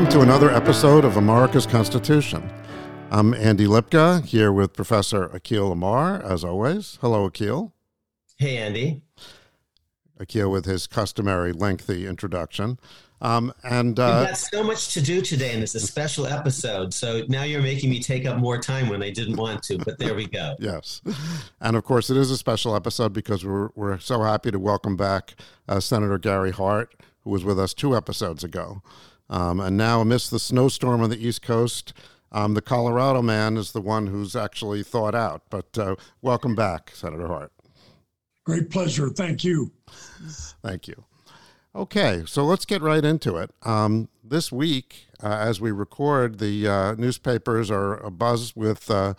Welcome to another episode of America's Constitution. I'm Andy Lipka here with Professor Akhil Amar, as always. Hello, Akhil. Hey, Andy. Akhil with his customary lengthy introduction. Um, and uh, We've got so much to do today, and it's a special episode. So now you're making me take up more time when I didn't want to, but there we go. yes. And of course, it is a special episode because we're, we're so happy to welcome back uh, Senator Gary Hart, who was with us two episodes ago. Um, and now, amidst the snowstorm on the East Coast, um, the Colorado man is the one who's actually thawed out. But uh, welcome back, Senator Hart. Great pleasure. Thank you. Thank you. Okay, so let's get right into it. Um, this week, uh, as we record, the uh, newspapers are abuzz with uh,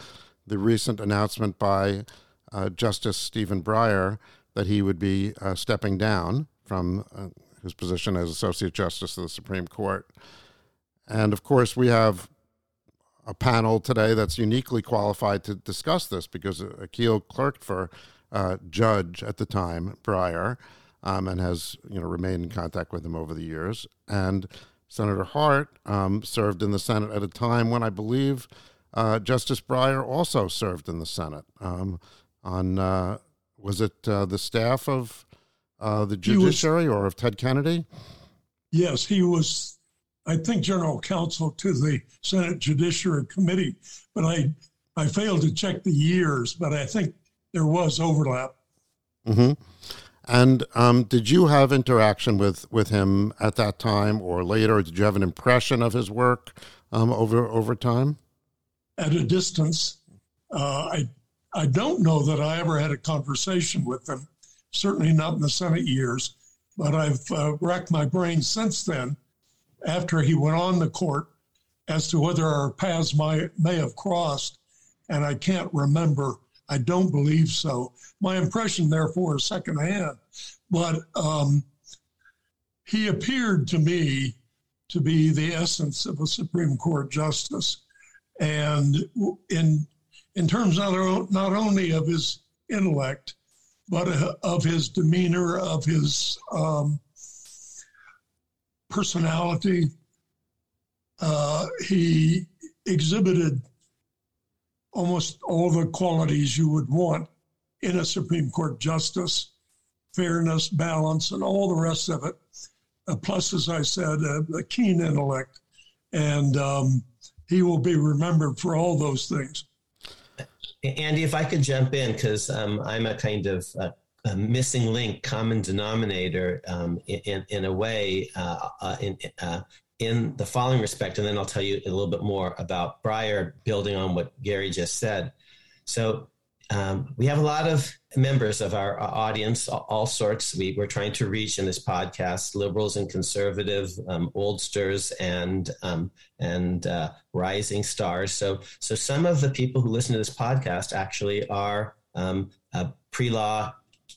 the recent announcement by uh, Justice Stephen Breyer that he would be uh, stepping down from uh, his position as Associate Justice of the Supreme Court. And of course, we have a panel today that's uniquely qualified to discuss this because Akhil clerked for Judge at the time, Breyer um, and has you know remained in contact with him over the years. And Senator Hart um, served in the Senate at a time when I believe uh, Justice Breyer also served in the Senate. Um, on uh, was it uh, the staff of uh, the judiciary was, or of Ted Kennedy? Yes, he was. I think general counsel to the Senate Judiciary Committee, but I I failed to check the years, but I think there was overlap. Mm-hmm. And um, did you have interaction with, with him at that time or later? Did you have an impression of his work um, over over time? At a distance, uh, I I don't know that I ever had a conversation with him. Certainly not in the Senate years, but I've uh, racked my brain since then, after he went on the court, as to whether our paths might, may have crossed, and I can't remember I don't believe so. My impression, therefore, is secondhand. But um, he appeared to me to be the essence of a Supreme Court justice. And in, in terms not, not only of his intellect, but uh, of his demeanor, of his um, personality, uh, he exhibited almost all the qualities you would want in a Supreme Court justice fairness, balance, and all the rest of it. Uh, plus, as I said, a, a keen intellect. And um, he will be remembered for all those things. Andy, if I could jump in, because um, I'm a kind of a, a, missing link, common denominator um, in, in a way uh, uh, in, uh, in the following respect, and then I'll tell you a little bit more about Breyer, building on what Gary just said. So um, we have a lot of members of our audience, all sorts. We, are trying to reach in this podcast liberals and conservative, um, oldsters and um, and uh, rising stars. So so some of the people who listen to this podcast actually are um, uh, pre-law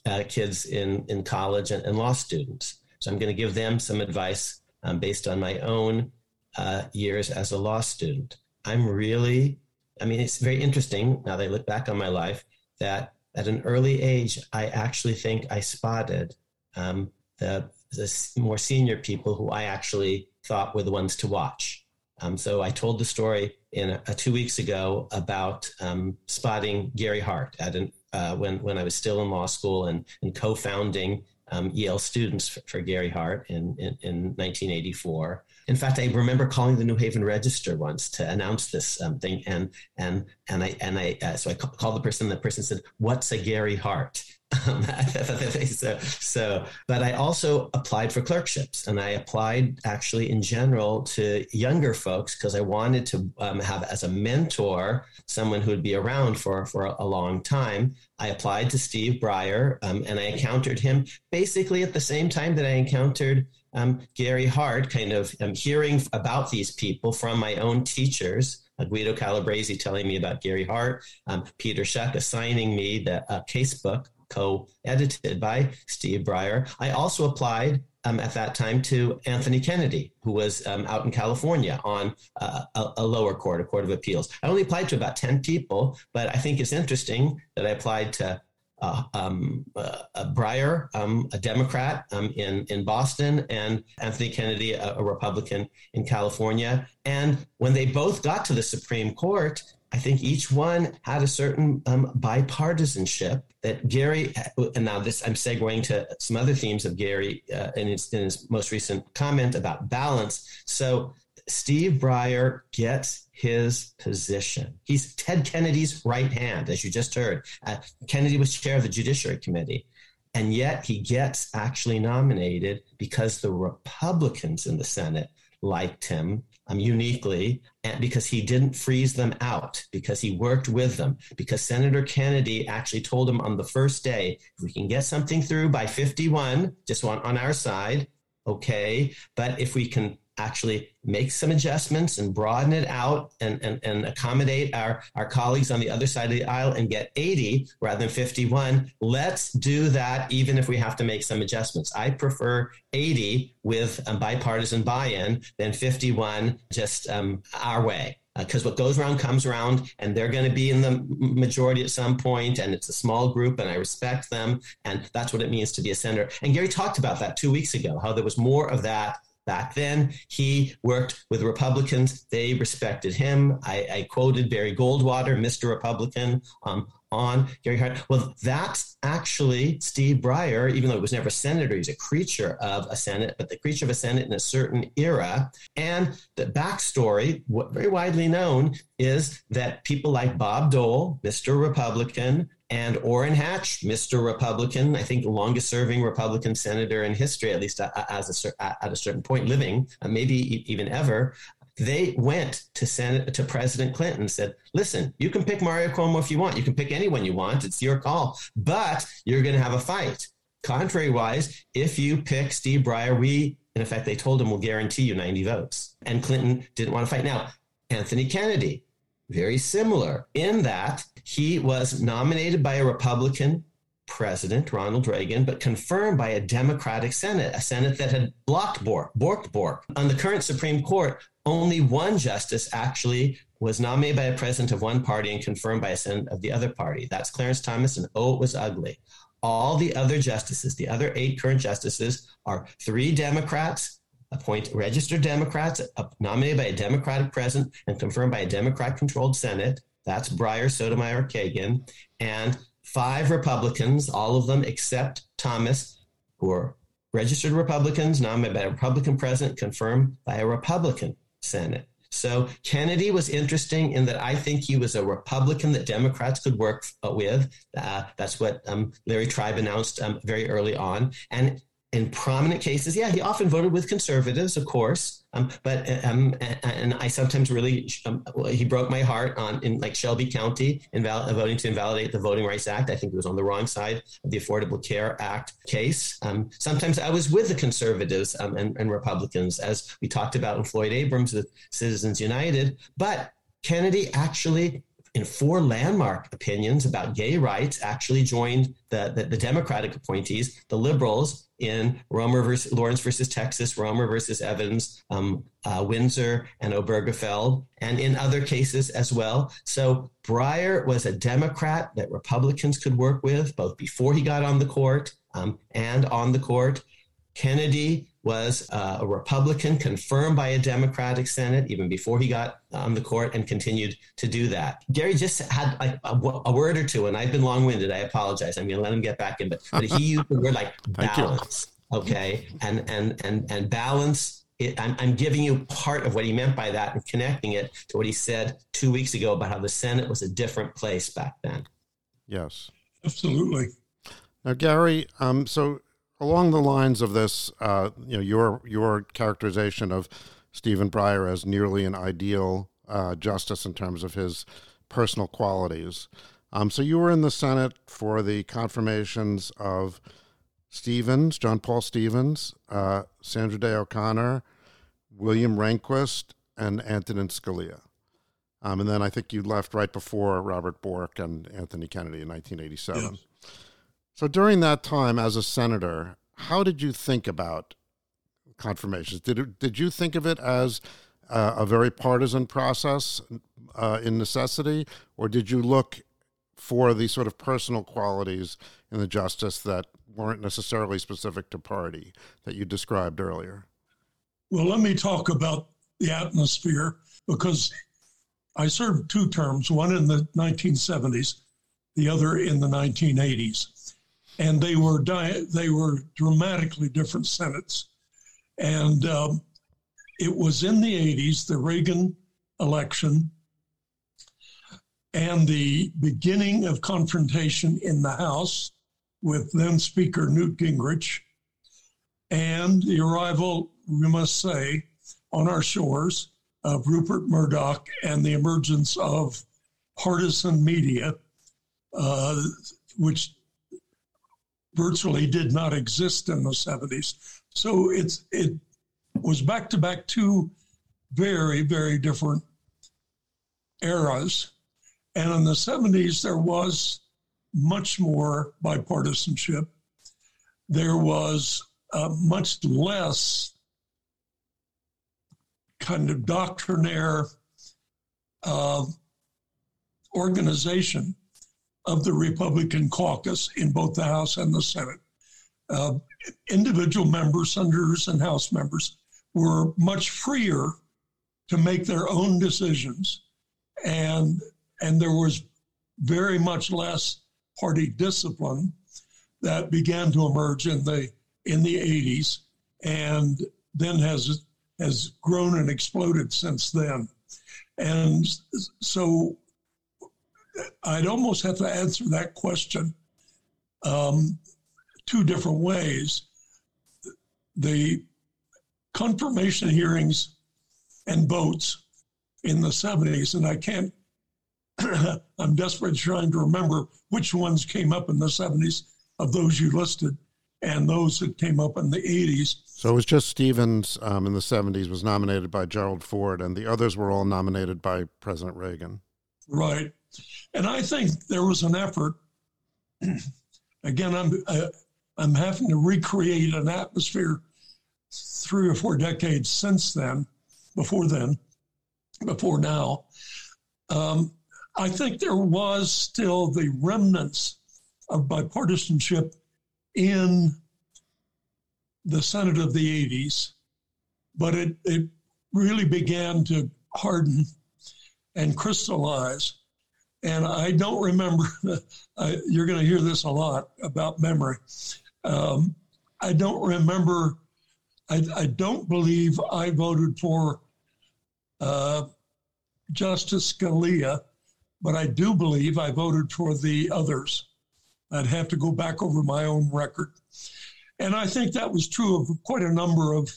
uh, kids in in college and, and law students. So I'm going to give them some advice um, based on my own uh, years as a law student. I'm really, I mean, it's very interesting now that I look back on my life that at an early age, I actually think I spotted um, the, the more senior people who I actually thought were the ones to watch. Um, so I told the story in a, a two weeks ago about um, spotting Gary Hart at an, uh, when when I was still in law school and, and co-founding um, Yale students for, for, Gary Hart in, in, in, 1984. In fact, I remember calling the New Haven Register once to announce this um, thing, and and and I and I uh, so I called the person. The person said, "What's a Gary Hart?" so, so, but I also applied for clerkships, and I applied actually in general to younger folks because I wanted to um, have as a mentor someone who would be around for for a, a long time. I applied to Steve Breyer, um, and I encountered him basically at the same time that I encountered um, Gary Hart, kind of um, hearing about these people from my own teachers. Uh, Guido Calabresi telling me about Gary Hart, um, Peter Schuck assigning me the uh, casebook co-edited by Steve Breyer. I also applied um, at that time to Anthony Kennedy, who was um, out in California on uh, a, a, lower court, a court of appeals. I only applied to about 10 people, but I think it's interesting that I applied to uh, um, uh, Breyer, um, a Democrat um, in, in Boston, and Anthony Kennedy, a, a, Republican in California. And when they both got to the Supreme Court, I think each one had a certain um, bipartisanship that Gary, and now this I'm segueing to some other themes of Gary uh, in, his, in his most recent comment about balance. So Steve Breyer gets his position. He's Ted Kennedy's right hand, as you just heard. Uh, Kennedy was chair of the Judiciary Committee. And yet he gets actually nominated because the Republicans in the Senate liked him um, uniquely and because he didn't freeze them out, because he worked with them, because Senator Kennedy actually told him on the first day, if we can get something through by 51, just on, on our side, okay. But if we can actually make some adjustments and broaden it out and, and, and accommodate our, our colleagues on the other side of the aisle and get 80 rather than 51. Let's do that, even if we have to make some adjustments. I prefer 80 with a bipartisan buy in than 51 just um, our way because uh, what goes around comes around and they're going to be in the majority at some point and it's a small group and i respect them and that's what it means to be a senator and gary talked about that two weeks ago how there was more of that Back then, he worked with Republicans. They respected him. I, I quoted Barry Goldwater, Mr. Republican, um, on Gary Hart. Well, that's actually Steve Breyer, even though he was never a senator, he's a creature of a Senate, but the creature of a Senate in a certain era. And the backstory, what very widely known, is that people like Bob Dole, Mr. Republican, and Orrin Hatch, Mr. Republican, I think the longest serving Republican senator in history, at least uh, uh, as a, uh, at a certain point living, uh, maybe even ever, they went to Senate to President Clinton and said, "Listen, you can pick Mario Cuomo if you want. You can pick anyone you want. It's your call, but you're going to have a fight. Contrary wise, if you pick Steve Breyer, we in effect they told him we'll guarantee you 90 votes, and Clinton didn't want to fight. Now, Anthony Kennedy, very similar in that he was nominated by a Republican President Ronald Reagan, but confirmed by a Democratic Senate, a Senate that had blocked Bork, borked Bork. On the current Supreme Court, only one justice actually was nominated by a president of one party and confirmed by a Senate of the other party. That's Clarence Thomas, and oh, it was ugly. All the other justices, the other eight current justices, are three Democrats appoint registered Democrats uh, nominated by a Democratic president and confirmed by a Democrat controlled Senate. That's Breyer, Sotomayor, Kagan, and five Republicans, all of them except Thomas, who are registered Republicans nominated by a Republican president, confirmed by a Republican Senate. So Kennedy was interesting in that I think he was a Republican that Democrats could work with. Uh, that's what um, Larry Tribe announced um, very early on. And in prominent cases, yeah, he often voted with conservatives, of course. Um, but um, and I sometimes really um, he broke my heart on in like Shelby County inval- voting to invalidate the Voting Rights Act. I think he was on the wrong side of the Affordable Care Act case. Um, sometimes I was with the conservatives um, and, and Republicans, as we talked about in Floyd Abrams with Citizens United. But Kennedy actually in four landmark opinions about gay rights, actually joined the, the, the Democratic appointees, the liberals in Romer versus Lawrence versus Texas, Romer versus Evans, um, uh, Windsor, and Obergefell, and in other cases as well. So Breyer was a Democrat that Republicans could work with both before he got on the court um, and on the court. Kennedy was uh, a Republican confirmed by a Democratic Senate even before he got on the court and continued to do that. Gary just had like a, a word or two, and I've been long winded. I apologize. I'm going to let him get back in, but, but he used the word like balance. Okay. And, and, and, and balance it, I'm, I'm, giving you part of what he meant by that and connecting it to what he said two weeks ago about how the Senate was a different place back then. Yes, absolutely. Now, Gary, um, so along the lines of this, uh, you know, your your characterization of Stephen Breyer as nearly an ideal uh, justice in terms of his personal qualities. Um, so you were in the Senate for the confirmations of Stevens, John Paul Stevens, uh, Sandra Day O'Connor, William Rehnquist, and Antonin Scalia. Um, and then I think you left right before Robert Bork and Anthony Kennedy in 1987. Yes. So during that time as a senator, how did you think about confirmations? Did it, did you think of it as uh, a very partisan process uh, in necessity, or did you look for the sort of personal qualities in the justice that weren't necessarily specific to party that you described earlier. Well, let me talk about the atmosphere because I served two terms, one in the 1970s, the other in the 1980s, and they were di- they were dramatically different senates, and um, it was in the 80s, the Reagan election, and the beginning of confrontation in the House with then Speaker Newt Gingrich, and the arrival, we must say, on our shores of Rupert Murdoch and the emergence of partisan media, uh, which virtually did not exist in the 70s. So it's it was back to back two very, very different eras. And in the 70s, there was much more bipartisanship. There was uh, much less kind of doctrinaire uh, organization of the Republican caucus in both the House and the Senate. Uh, individual members, senators, and House members were much freer to make their own decisions, and and there was very much less party discipline that began to emerge in the in the 80s, and then has has grown and exploded since then. And so, I'd almost have to answer that question um, two different ways. The confirmation hearings and votes in the 70s, and I can't, I'm desperately trying to remember which ones came up in the 70s of those you listed and those that came up in the 80s. So it was just Stevens um, in the 70s was nominated by Gerald Ford, and the others were all nominated by President Reagan. Right. And I think there was an effort. Again, I'm, uh, I'm having to recreate an atmosphere three or four decades since then, before then, before now. Um, I think there was still the remnants of bipartisanship in the Senate of the 80s, but it, it really began to harden and crystallize. And I don't remember, you're going to hear this a lot about memory. Um, I don't remember I, I don't believe I voted for uh, Justice Scalia, but I do believe I voted for the others. I'd have to go back over my own record. And I think that was true of quite a number of,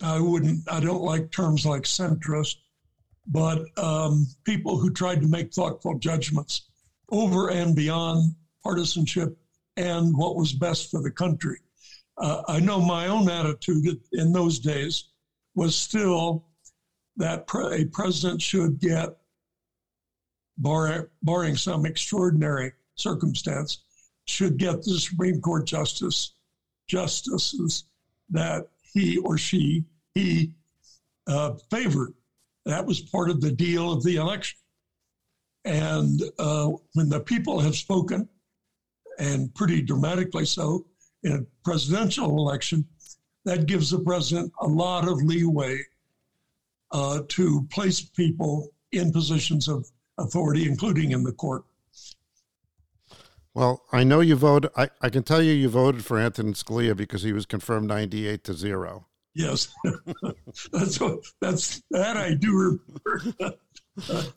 I wouldn't, I don't like terms like centrist, but um, people who tried to make thoughtful judgments over and beyond partisanship and what was best for the country uh, I know my own attitude in those days was still that pre- a president should get, bar- barring some extraordinary circumstance, should get the Supreme Court justice justices that he or she he uh, favored. That was part of the deal of the election. And uh, when the people have spoken, and pretty dramatically so, in a presidential election, that gives the president a lot of leeway uh, to place people in positions of authority, including in the court. Well, I know you voted. I, I can tell you you voted for Antonin Scalia because he was confirmed 98 to zero. Yes, that's what that's that I do remember.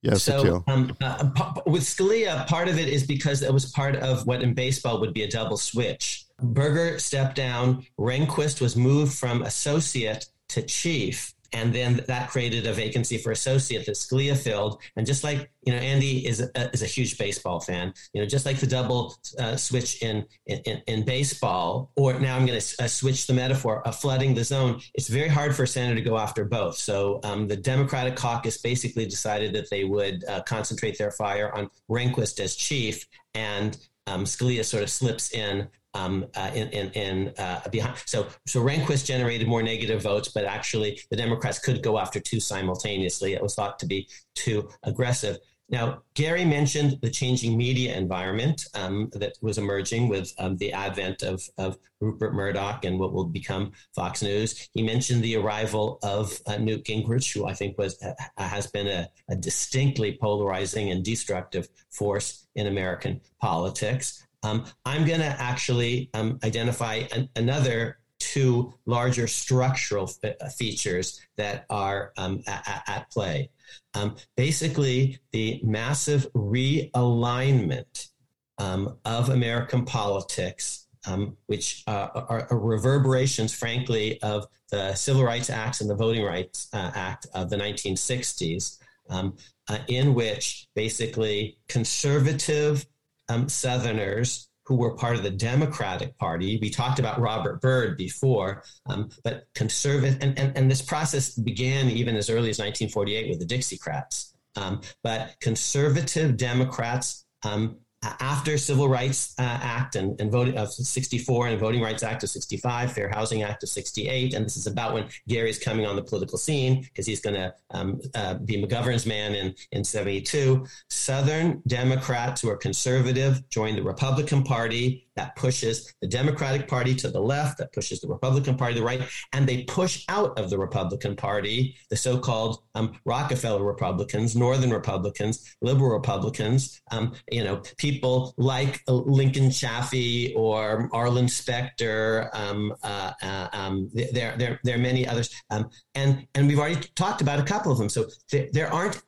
Yes, so um, uh, with Scalia, part of it is because it was part of what in baseball would be a double switch. Burger stepped down. Rehnquist was moved from associate to chief and then that created a vacancy for associate that Scalia filled. And just like you know, Andy is a, is a huge baseball fan. You know, just like the double uh, switch in, in in baseball, or now I'm going to uh, switch the metaphor of flooding the zone. It's very hard for a senator to go after both. So um, the Democratic caucus basically decided that they would uh, concentrate their fire on Rehnquist as chief, and um, Scalia sort of slips in um, uh, in, in, uh, behind. So, so Rehnquist generated more negative votes, but actually the Democrats could go after two simultaneously. It was thought to be too aggressive. Now, Gary mentioned the changing media environment um, that was emerging with um, the advent of, of Rupert Murdoch and what will become Fox News. He mentioned the arrival of uh, Newt Gingrich, who I think was uh, has been a, a, distinctly polarizing and destructive force in American politics. Um, I'm going to actually um, identify an, another two larger structural f- features that are um, at, at play. Um, basically, the massive realignment um, of American politics, um, which uh, are, are, reverberations, frankly, of the Civil Rights Acts and the Voting Rights uh, Act of the 1960s, um, uh, in which basically conservative um, Southerners who were part of the Democratic Party. We talked about Robert Byrd before, um, but conservative, and, and, and, this process began even as early as 1948 with the Dixiecrats. Um, but conservative Democrats um, after Civil Rights uh, Act and, and voting of 64 and Voting Rights Act of 65, Fair Housing Act of 68, and this is about when Gary is coming on the political scene because he's going to um, uh, be McGovern's man in, in 72. Southern Democrats who are conservative joined the Republican Party that pushes the Democratic Party to the left, that pushes the Republican Party to the right, and they push out of the Republican Party the so called um, Rockefeller Republicans, Northern Republicans, liberal Republicans, um, you know, people like Lincoln Chafee or Arlen Specter. Um, uh, uh, um, there, there, there are many others. Um, and, and we've already talked about a couple of them. So there, there aren't,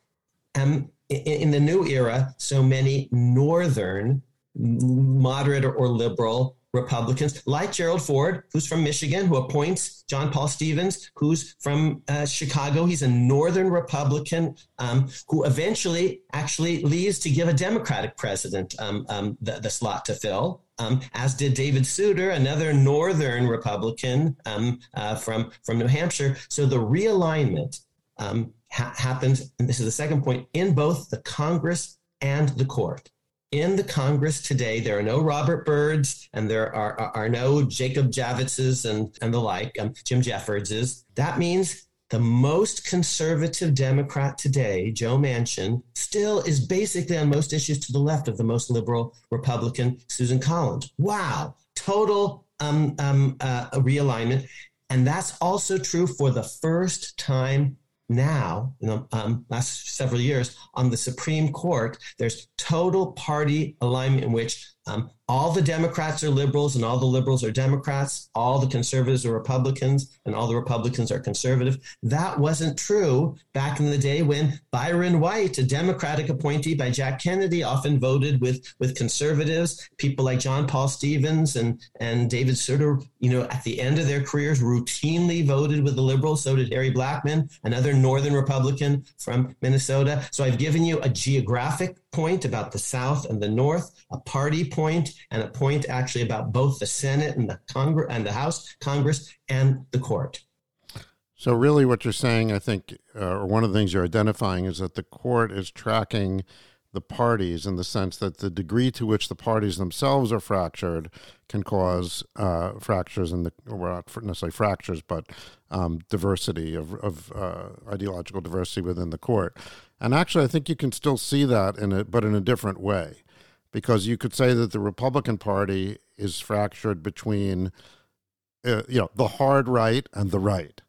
um, in, in the new era, so many Northern moderate or, liberal Republicans, like Gerald Ford, who's from Michigan, who appoints John Paul Stevens, who's from uh, Chicago. He's a Northern Republican um, who eventually actually leaves to give a Democratic president um, um, the, the, slot to fill. Um, as did David Souter, another Northern Republican um, uh, from from New Hampshire. So the realignment um, ha- happened, and this is the second point, in both the Congress and the court in the Congress today, there are no Robert Byrds and there are, are, are no Jacob Javitses and, and the like, um, Jim Jeffords. That means the most conservative Democrat today, Joe Manchin, still is basically on most issues to the left of the most liberal Republican, Susan Collins. Wow, total um, um, uh, realignment. And that's also true for the first time now, in the um, last several years, on the Supreme Court, there's total party alignment in which um, all the Democrats are liberals and all the liberals are Democrats, all the conservatives are Republicans and all the Republicans are conservative. That wasn't true back in the day when Byron White, a Democratic appointee by Jack Kennedy, often voted with, with conservatives. People like John Paul Stevens and, and David Souter, you know, at the end of their careers, routinely voted with the liberals. So did Harry Blackmun, another Northern Republican from Minnesota. So I've given you a geographic point about the South and the North, a party point, and a point actually about both the Senate and the Congress and the House, Congress, and the court. So, really, what you're saying, I think, uh, or one of the things you're identifying is that the court is tracking the parties in the sense that the degree to which the parties themselves are fractured can cause uh, fractures in the, or not necessarily fractures, but um, diversity of, of uh, ideological diversity within the court. And actually, I think you can still see that in it, but in a different way, because you could say that the Republican Party is fractured between, uh, you know, the hard right and the right,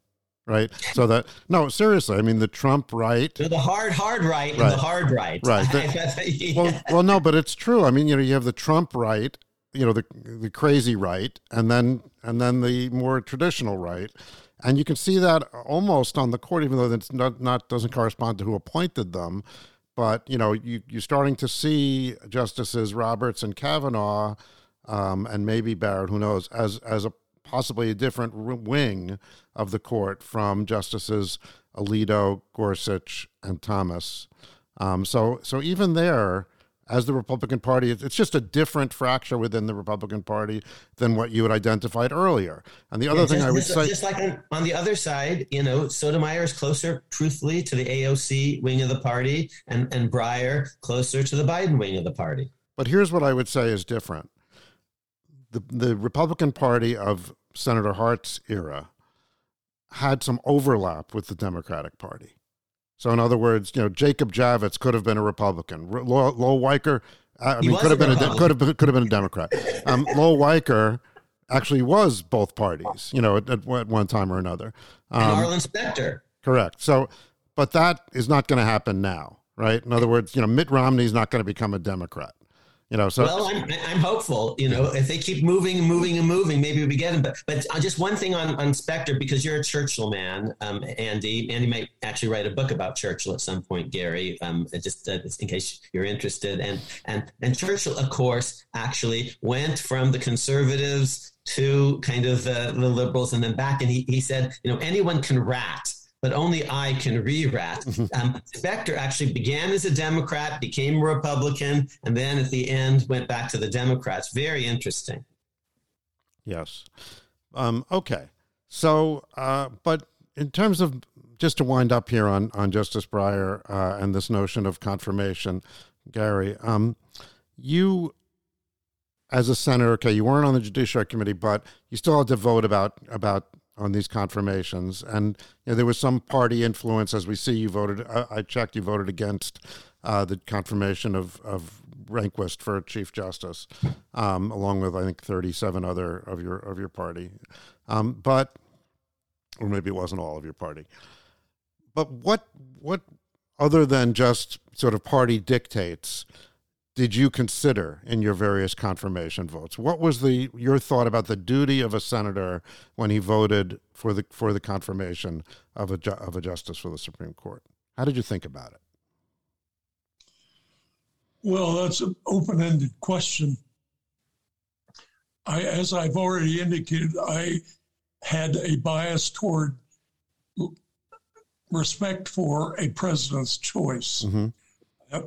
right? So that no, seriously, I mean the Trump right, the hard hard right, right. and the hard right, right? The, yeah. Well, well, no, but it's true. I mean, you know, you have the Trump right, you know, the the crazy right, and then and then the more traditional right and you can see that almost on the court, even though it's not, not doesn't correspond to who appointed them. But you know, you, you're starting to see Justices Roberts and Kavanaugh, um, and maybe Barrett, who knows, as as a possibly a different wing of the court from Justices Alito, Gorsuch, and Thomas. Um, so so even there, as the Republican Party. It's just a different fracture within the Republican Party than what you had identified earlier. And the other yeah, thing just, I would just, say, just like on, on, the other side, you know, Sotomayor is closer, truthfully, to the AOC wing of the party, and and Breyer closer to the Biden wing of the party. But here's what I would say is different: the the Republican Party of Senator Hart's era had some overlap with the Democratic Party. So, in other words, you know, Jacob Javits could have been a Republican. Lowell, Lowell Weicker, I mean, could have been a could have been, could have been a Democrat. Um, Lowell Weicker actually was both parties, you know, at, at one time or another. Um, and Arlen Specter. Correct. So, but that is not going to happen now, right? In other words, you know, Mitt Romney is not going to become a Democrat. You know, so well, I'm, I'm hopeful. You know, if they keep moving and moving and moving, maybe we get them. But but uh, just one thing on on Specter, because you're a Churchill man, um, Andy. Andy might actually write a book about Churchill at some point, Gary. Um, just, uh, in case you're interested. And and and Churchill, of course, actually went from the conservatives to kind of uh, the liberals and then back. And he he said, you know, anyone can rat but only I can re-rat. Mm-hmm. Um, Specter actually began as a Democrat, became a Republican, and then at the end went back to the Democrats. Very interesting. Yes. Um, okay. So, uh, but in terms of just to wind up here on on Justice Breyer uh, and this notion of confirmation, Gary, um, you as a senator, okay, you weren't on the Judiciary Committee, but you still had to vote about about on these confirmations. And you know, there was some party influence, as we see. You voted. I, I checked. You voted against uh, the confirmation of of Rehnquist for Chief Justice, um, along with I think thirty seven other of your of your party. Um, but, or maybe it wasn't all of your party. But what what other than just sort of party dictates did you consider in your various confirmation votes? What was the your thought about the duty of a senator when he voted for the for the confirmation of a of a justice for the Supreme Court? How did you think about it? Well, that's an open-ended question. I, as I've already indicated, I had a bias toward respect for a president's choice. Mm-hmm.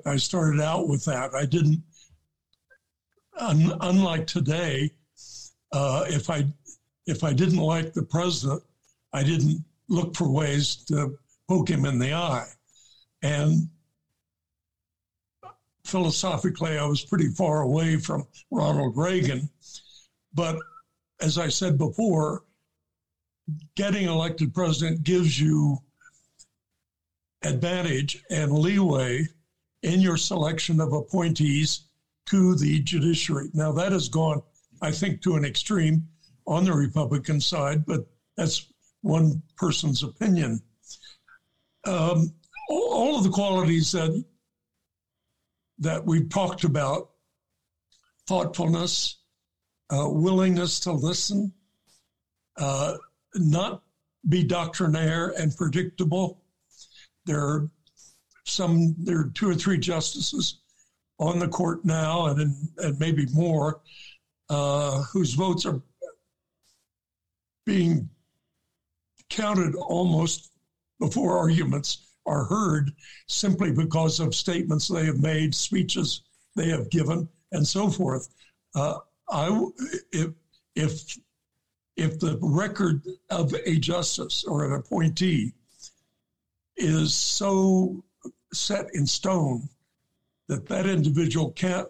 I started out with that. I didn't, un, unlike today, uh, if I if I didn't like the president, I didn't look for ways to poke him in the eye. And philosophically, I was pretty far away from Ronald Reagan. But as I said before, getting elected president gives you advantage and leeway in your selection of appointees to the judiciary. Now, that has gone, I think, to an extreme on the Republican side, but that's one person's opinion. Um, all, of the qualities that that we've talked about thoughtfulness, uh, willingness to listen, uh, not be doctrinaire and predictable. There are some there are two or three justices on the court now, and and maybe more, uh, whose votes are being counted almost before arguments are heard, simply because of statements they have made, speeches they have given, and so forth. Uh, I if if if the record of a justice or an appointee is so set in stone that that individual can't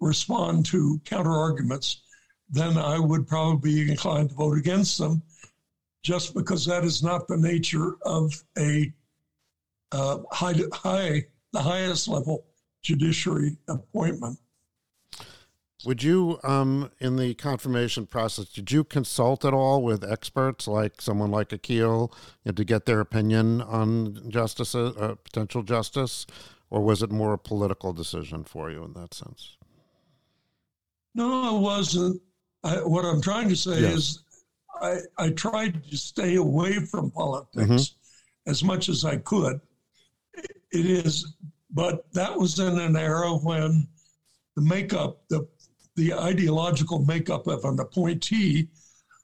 respond to counter arguments, then I would probably be inclined to vote against them, just because that is not the nature of a uh, high, high, the highest level judiciary appointment. Would you, um, in the confirmation process, did you consult at all with experts like someone like Akhil you know, to get their opinion on justice, uh, potential justice, or was it more a political decision for you in that sense? No, it wasn't. I, what I'm trying to say yes. is, I, I tried to stay away from politics mm-hmm. as much as I could. It is, but that was in an era when the makeup, the the ideological makeup of an appointee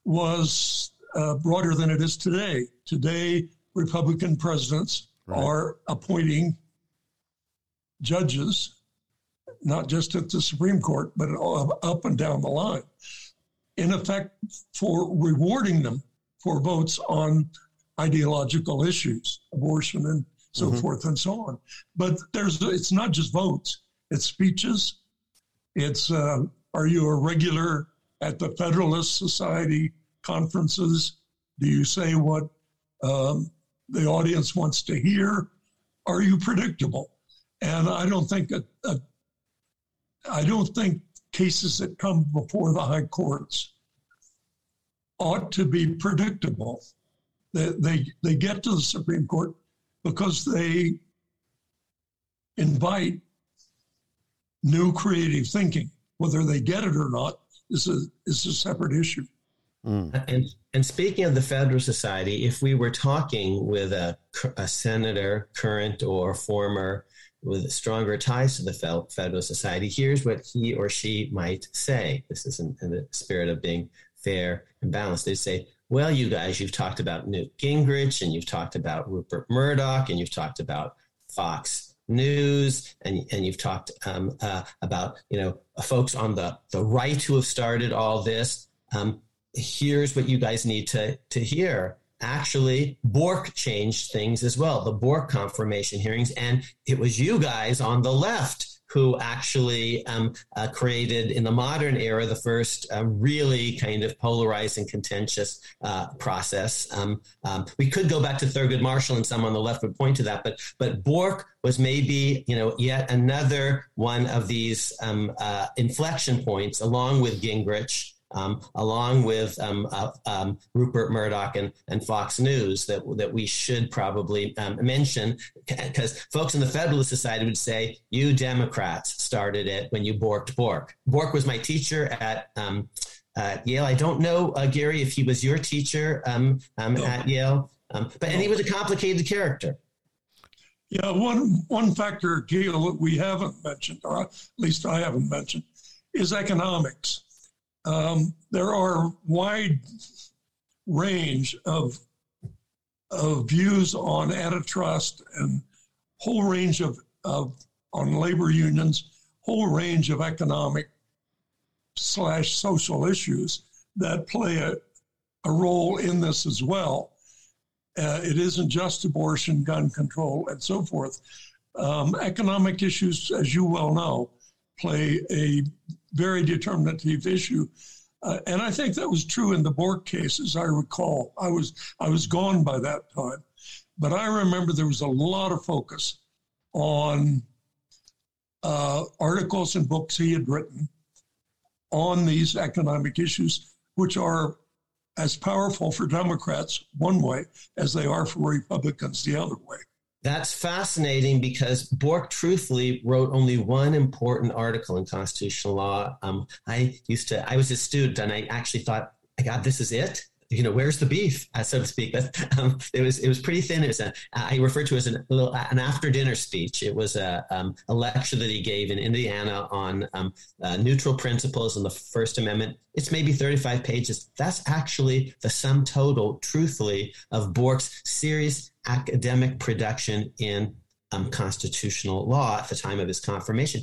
was uh, broader than it is today. Today, Republican presidents right. are appointing judges, not just at the Supreme Court, but up and down the line, in effect, for rewarding them for votes on ideological issues, abortion and so mm-hmm. forth and so on. But there's it's not just votes; it's speeches, it's uh, are you a regular at the Federalist Society conferences? Do you say what um, the audience wants to hear? are you predictable? And I don't think I don't think cases that come before the high courts ought to be predictable. They, they, they get to the Supreme Court because they invite new creative thinking. Whether they get it or not is a, is a separate issue. Mm. And, and speaking of the Federal Society, if we were talking with a, a senator, current or former, with stronger ties to the Federal Society, here's what he or she might say. This is in, in the spirit of being fair and balanced. They say, well, you guys, you've talked about Newt Gingrich and you've talked about Rupert Murdoch and you've talked about Fox News and, and you've talked um, uh, about, you know, folks on the, the right who have started all this. Um, here's what you guys need to, to hear. Actually, Bork changed things as well, the Bork confirmation hearings. And it was you guys on the left who actually um, uh, created in the modern era the first uh, really kind of polarized and contentious uh, process. Um, um, we could go back to Thurgood Marshall, and some on the left would point to that, but but Bork was maybe you know yet another one of these um, uh, inflection points, along with Gingrich um, along with um, uh, um, Rupert Murdoch and, and Fox News that, that we should probably um, mention because folks in the Federalist Society would say, you Democrats started it when you borked Bork. Bork was my teacher at um, Yale. I don't know, uh, Gary, if he was your teacher um, no. at Yale, but and he was a complicated character. Yeah, one one factor, Gail, that we haven't mentioned, or at least I haven't mentioned, is economics. Um, there are wide range of of views on antitrust and whole range of, of on labor unions, whole range of economic slash social issues that play a, a role in this as well. Uh, it isn't just abortion, gun control, and so forth. Um, economic issues, as you well know, play a very determinative issue. Uh, and I think that was true in the Bork case, as I recall. I was I was gone by that time, but I remember there was a lot of focus on uh, articles and books he had written on these economic issues, which are as powerful for Democrats one way as they are for Republicans the other way. That's fascinating because Bork truthfully wrote only one important article in constitutional law. Um, I used to, I was a student and I actually thought, my God, this is it you know, where's the beef, uh, so to speak. Um, it was it was pretty thin. It was a, I refer to as an, an after dinner speech. It was a, um, a lecture that he gave in Indiana on um, uh, neutral principles and the First Amendment. It's maybe 35 pages. That's actually the sum total, truthfully, of Bork's serious academic production in um, constitutional law at the time of his confirmation.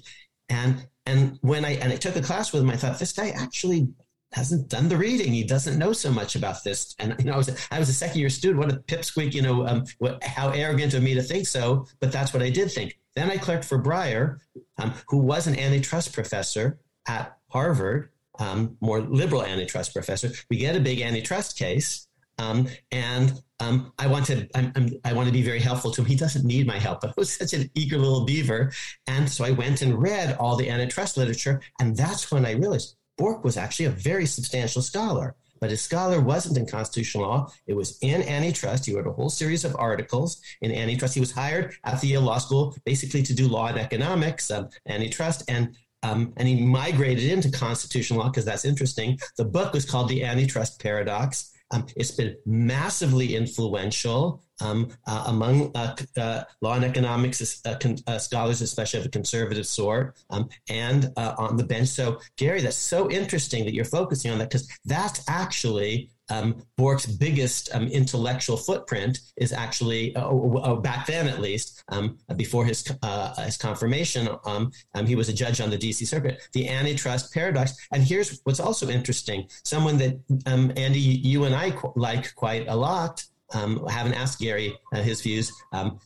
And and when I and I took a class with him, I thought this guy actually hasn't done the reading. He doesn't know so much about this. And you know, I was a, I was a second year student. What a pipsqueak! You know, um, what, how arrogant of me to think so. But that's what I did think. Then I clerked for Breyer, um, who was an antitrust professor at Harvard, um, more liberal antitrust professor. We get a big antitrust case, um, and um, I want to I'm, I'm, i want to be very helpful to him. He doesn't need my help, but I was such an eager little beaver, and so I went and read all the antitrust literature, and that's when I realized Bork was actually a very substantial scholar, but his scholar wasn't in constitutional law. It was in antitrust. He wrote a whole series of articles in antitrust. He was hired at the Yale Law School basically to do law and economics, um, antitrust, and um, and he migrated into constitutional law because that's interesting. The book was called The Antitrust Paradox. Um, it's been massively influential um, uh, among uh, uh, law and economics uh, con- uh, scholars, especially of a conservative sort, um, and uh, on the bench. So, Gary, that's so interesting that you're focusing on that because that's actually um, Bork's biggest um, intellectual footprint is actually, uh, uh, back then at least, um, before his uh, his confirmation, um, um, he was a judge on the D.C. Circuit. The antitrust paradox, and here's what's also interesting: someone that um, Andy, you and I qu- like quite a lot. I haven't asked Gary uh, his views.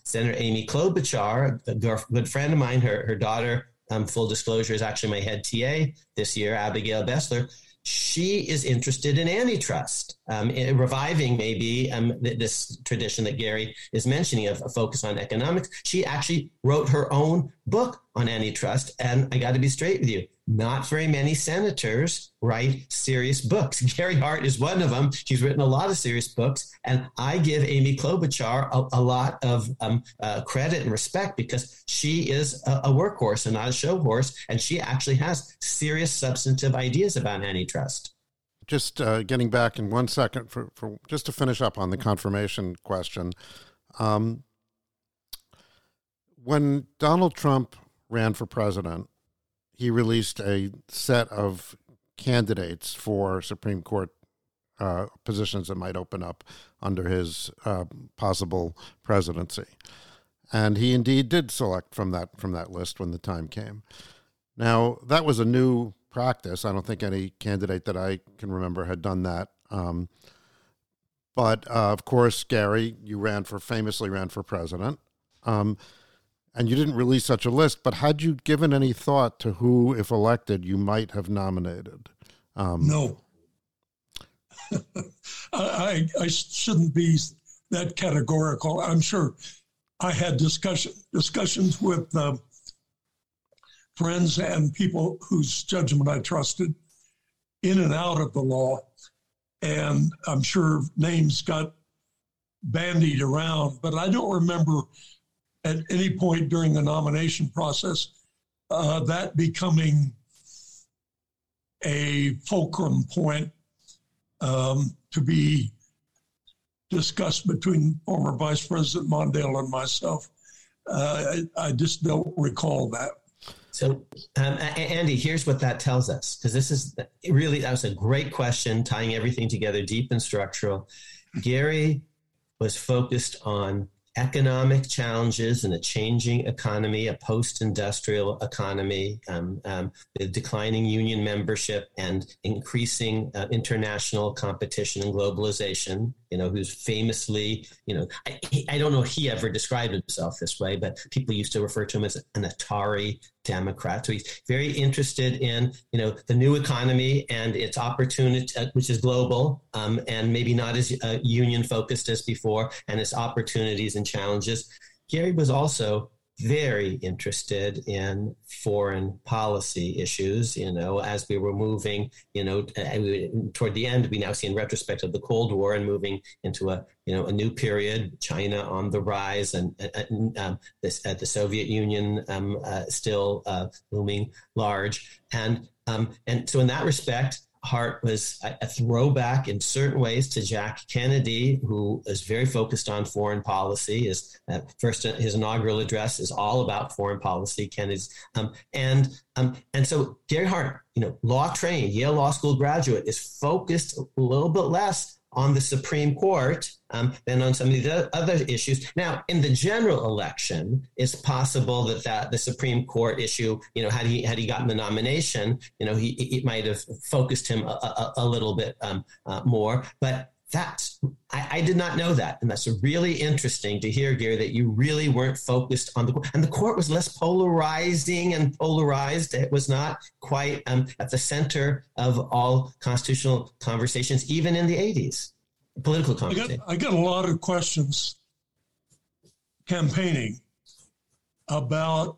Senator Amy Klobuchar, a good friend of mine, her her daughter, full disclosure, is actually my head TA this year, Abigail Bessler she is interested in antitrust, um, reviving maybe um, this tradition that Gary is mentioning of a focus on economics. She actually wrote her own book on antitrust. And I got to be straight with you not very many senators write serious books. Gary Hart is one of them. He's written a lot of serious books. And I give Amy Klobuchar a, a lot of um, uh, credit and respect because she is a, a workhorse and not a show horse. And she actually has serious substantive ideas about antitrust. Just uh, getting back in one second for, for just to finish up on the confirmation question. Um, when Donald Trump ran for president, he released a set of candidates for Supreme Court uh, positions that might open up under his uh, possible presidency, and he indeed did select from that from that list when the time came. Now that was a new practice. I don't think any candidate that I can remember had done that. Um, but uh, of course, Gary, you ran for famously ran for president. Um, and you didn't release such a list, but had you given any thought to who, if elected, you might have nominated? Um, no. I, I shouldn't be that categorical. I'm sure I had discussion discussions with uh, friends and people whose judgment I trusted in and out of the law, and I'm sure names got bandied around, but I don't remember at any point during the nomination process, uh, that becoming a fulcrum point um, to be discussed between former Vice President Mondale and myself. Uh, I, I, just don't recall that. So, um, Andy, here's what that tells us because this is really that was a great question, tying everything together, deep and structural. Gary was focused on economic challenges in a changing economy, a post-industrial economy, um, um, the declining union membership, and increasing uh, international competition and globalization. You know, who's famously, you know, I, I don't know if he ever described himself this way, but people used to refer to him as an Atari Democrat. So he's very interested in, you know, the new economy and its opportunity, uh, which is global um, and maybe not as uh, union focused as before, and its opportunities and challenges. Gary was also very interested in foreign policy issues. You know, as we were moving, you know, uh, toward the end, we now see in retrospect of the Cold War and moving into a you know a new period. China on the rise, and, and um, this uh, the Soviet Union um, uh, still uh, looming large, and um, and so in that respect. Hart was a, throwback in certain ways to Jack Kennedy, who is very focused on foreign policy. His uh, first his inaugural address is all about foreign policy. Kennedy's um, and um, and so Gary Hart, you know, law trained, Yale Law School graduate, is focused a little bit less on the Supreme Court um, than on some of the other issues. Now, in the general election, it's possible that, that the Supreme Court issue, you know, had he had he gotten the nomination, you know, he it might have focused him a, a, a little bit um, uh, more. But that's I, I, did not know that, and that's really interesting to hear, Gary, that you really weren't focused on the court, and the court was less polarizing and polarized. It was not quite um, at the center of all constitutional conversations, even in the '80s, political conversations. I got, I got a lot of questions campaigning about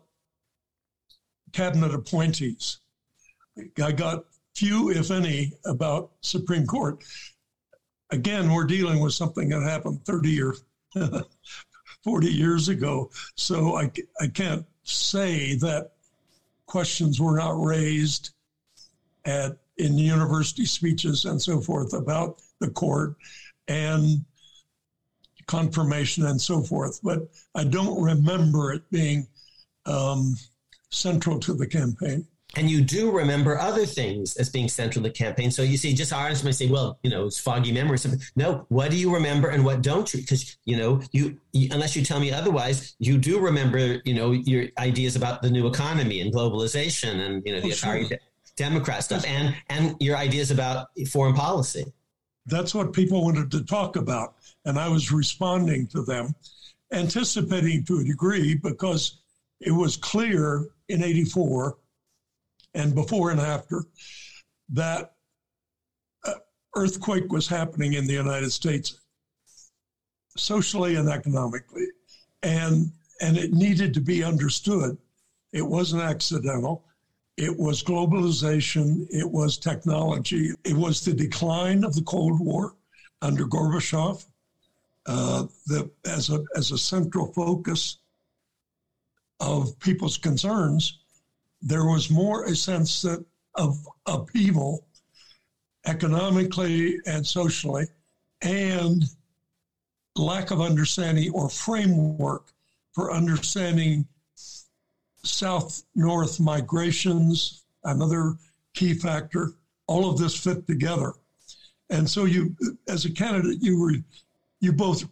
cabinet appointees. I got few, if any, about Supreme Court again, we're dealing with something that happened 30 or 40 years ago. So I, I can't say that questions were not raised at in university speeches and so forth about the court and confirmation and so forth. But I don't remember it being um, central to the campaign and you do remember other things as being central to the campaign. So you see, just ours may say, well, you know, it's foggy memories. No, what do you remember and what don't you? Because you know, you, you, unless you tell me otherwise, you do remember, you know, your ideas about the new economy and globalization and you know the oh, Atari sure. Democrat stuff and and your ideas about foreign policy. That's what people wanted to talk about, and I was responding to them, anticipating to a degree because it was clear in '84 and before and after that earthquake was happening in the United States, socially and economically, and and it needed to be understood. It wasn't accidental. It was globalization. It was technology. It was the decline of the Cold War under Gorbachev. Uh, the, as a as a central focus of people's concerns, there was more a sense that of upheaval economically and socially, and lack of understanding or framework for understanding south north migrations, another key factor. All of this fit together. And so you, as a candidate, you were, you both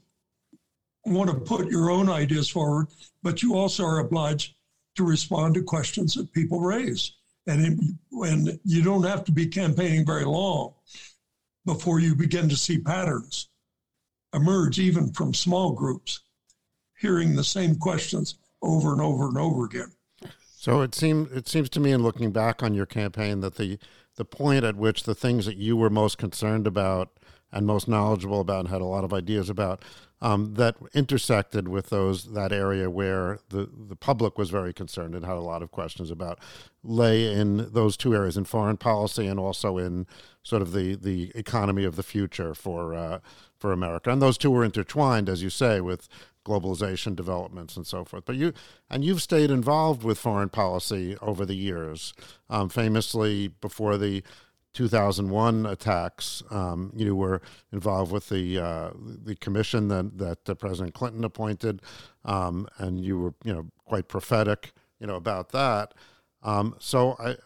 want to put your own ideas forward, but you also are obliged to respond to questions that people raise. And when you don't have to be campaigning very long before you begin to see patterns emerge, even from small groups, hearing the same questions over and over and over again. So it seems it seems to me, in looking back on your campaign, that the the point at which the things that you were most concerned about and most knowledgeable about and had a lot of ideas about um, that intersected with those that area where the, the public was very concerned and had a lot of questions about lay in those two areas in foreign policy and also in sort of the, the economy of the future for uh, for America. And those two were intertwined as you say with globalization developments and so forth. But you and you've stayed involved with foreign policy over the years um, famously before the 2001 attacks. Um, you were involved with the uh, the commission that that uh, President Clinton appointed, um, and you were you know quite prophetic you know about that. Um, so I.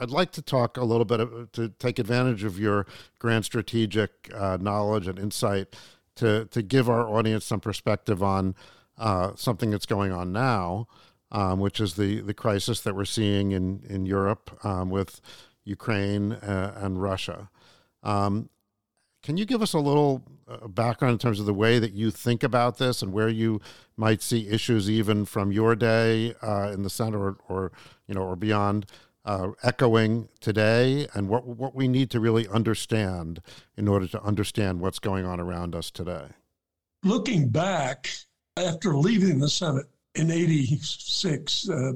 I'd like to talk a little bit of, to take advantage of your grand strategic uh, knowledge and insight to to give our audience some perspective on uh, something that's going on now, um, which is the the crisis that we're seeing in in Europe um, with Ukraine, uh, and Russia. Um, can you give us a little uh, background in terms of the way that you think about this and where you might see issues, even from your day uh, in the Senate or, or, you know, or beyond, uh, echoing today, and what what we need to really understand in order to understand what's going on around us today? Looking back, after leaving the Senate in '86, uh,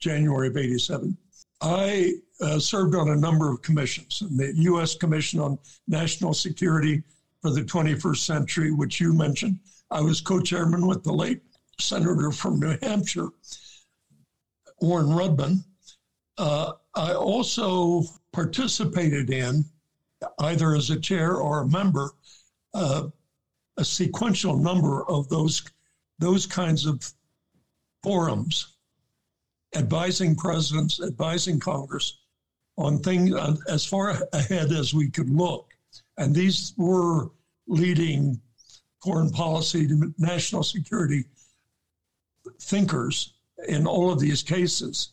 January of '87, I uh, served on a number of commissions the U.S. Commission on National Security for the 21st Century, which you mentioned. I was co chairman with the late senator from New Hampshire, Warren Rudman. Uh, I also participated in, either as a chair or a member, uh, a sequential number of those, those kinds of forums advising presidents, advising Congress on things uh, as far ahead as we could look. And these were leading foreign policy, national security thinkers in all of these cases.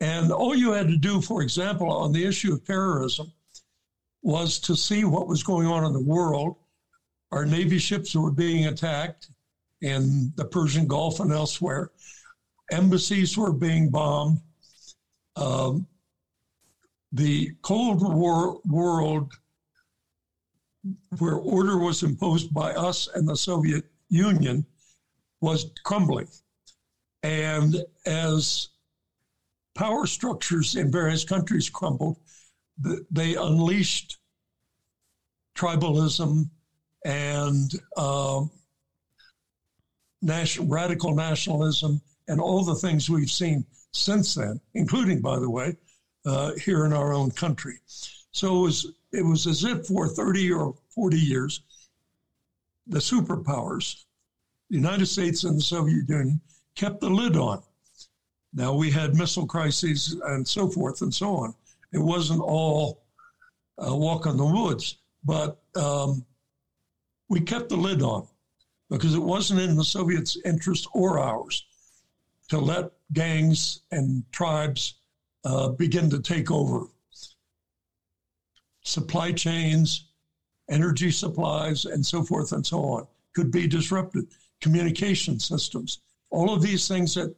And all you had to do, for example, on the issue of terrorism, was to see what was going on in the world. Our Navy ships were being attacked in the Persian Gulf and elsewhere embassies were being bombed. Um, the Cold War world, where order was imposed by us and the Soviet Union, was crumbling. And as power structures in various countries crumbled, they unleashed tribalism and um, national, radical nationalism and all the things we've seen since then, including, by the way, uh, here in our own country. So it was, it was as if for 30 or 40 years, the superpowers, the United States and the Soviet Union, kept the lid on. Now we had missile crises and so forth and so on. It wasn't all uh, walk on the woods, but um, we kept the lid on because it wasn't in the Soviets' interest or ours to let gangs and tribes uh, begin to take over. Supply chains, energy supplies, and so forth and so on could be disrupted. Communication systems, all of these things that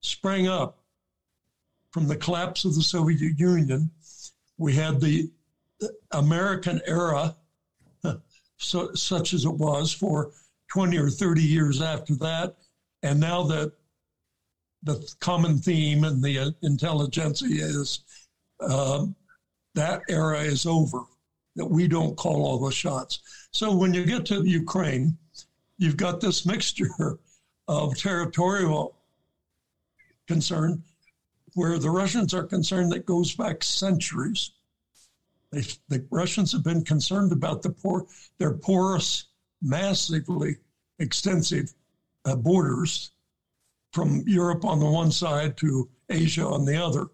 sprang up from the collapse of the Soviet Union. We had the American era, so, such as it was for 20 or 30 years after that. And now that the common theme in the intelligentsia is um, that era is over, that we don't call all the shots. So when you get to Ukraine, you've got this mixture of territorial concern where the Russians are concerned that goes back centuries. They, the Russians have been concerned about the poor, their porous, massively extensive uh, borders from Europe on the one side to Asia on the other.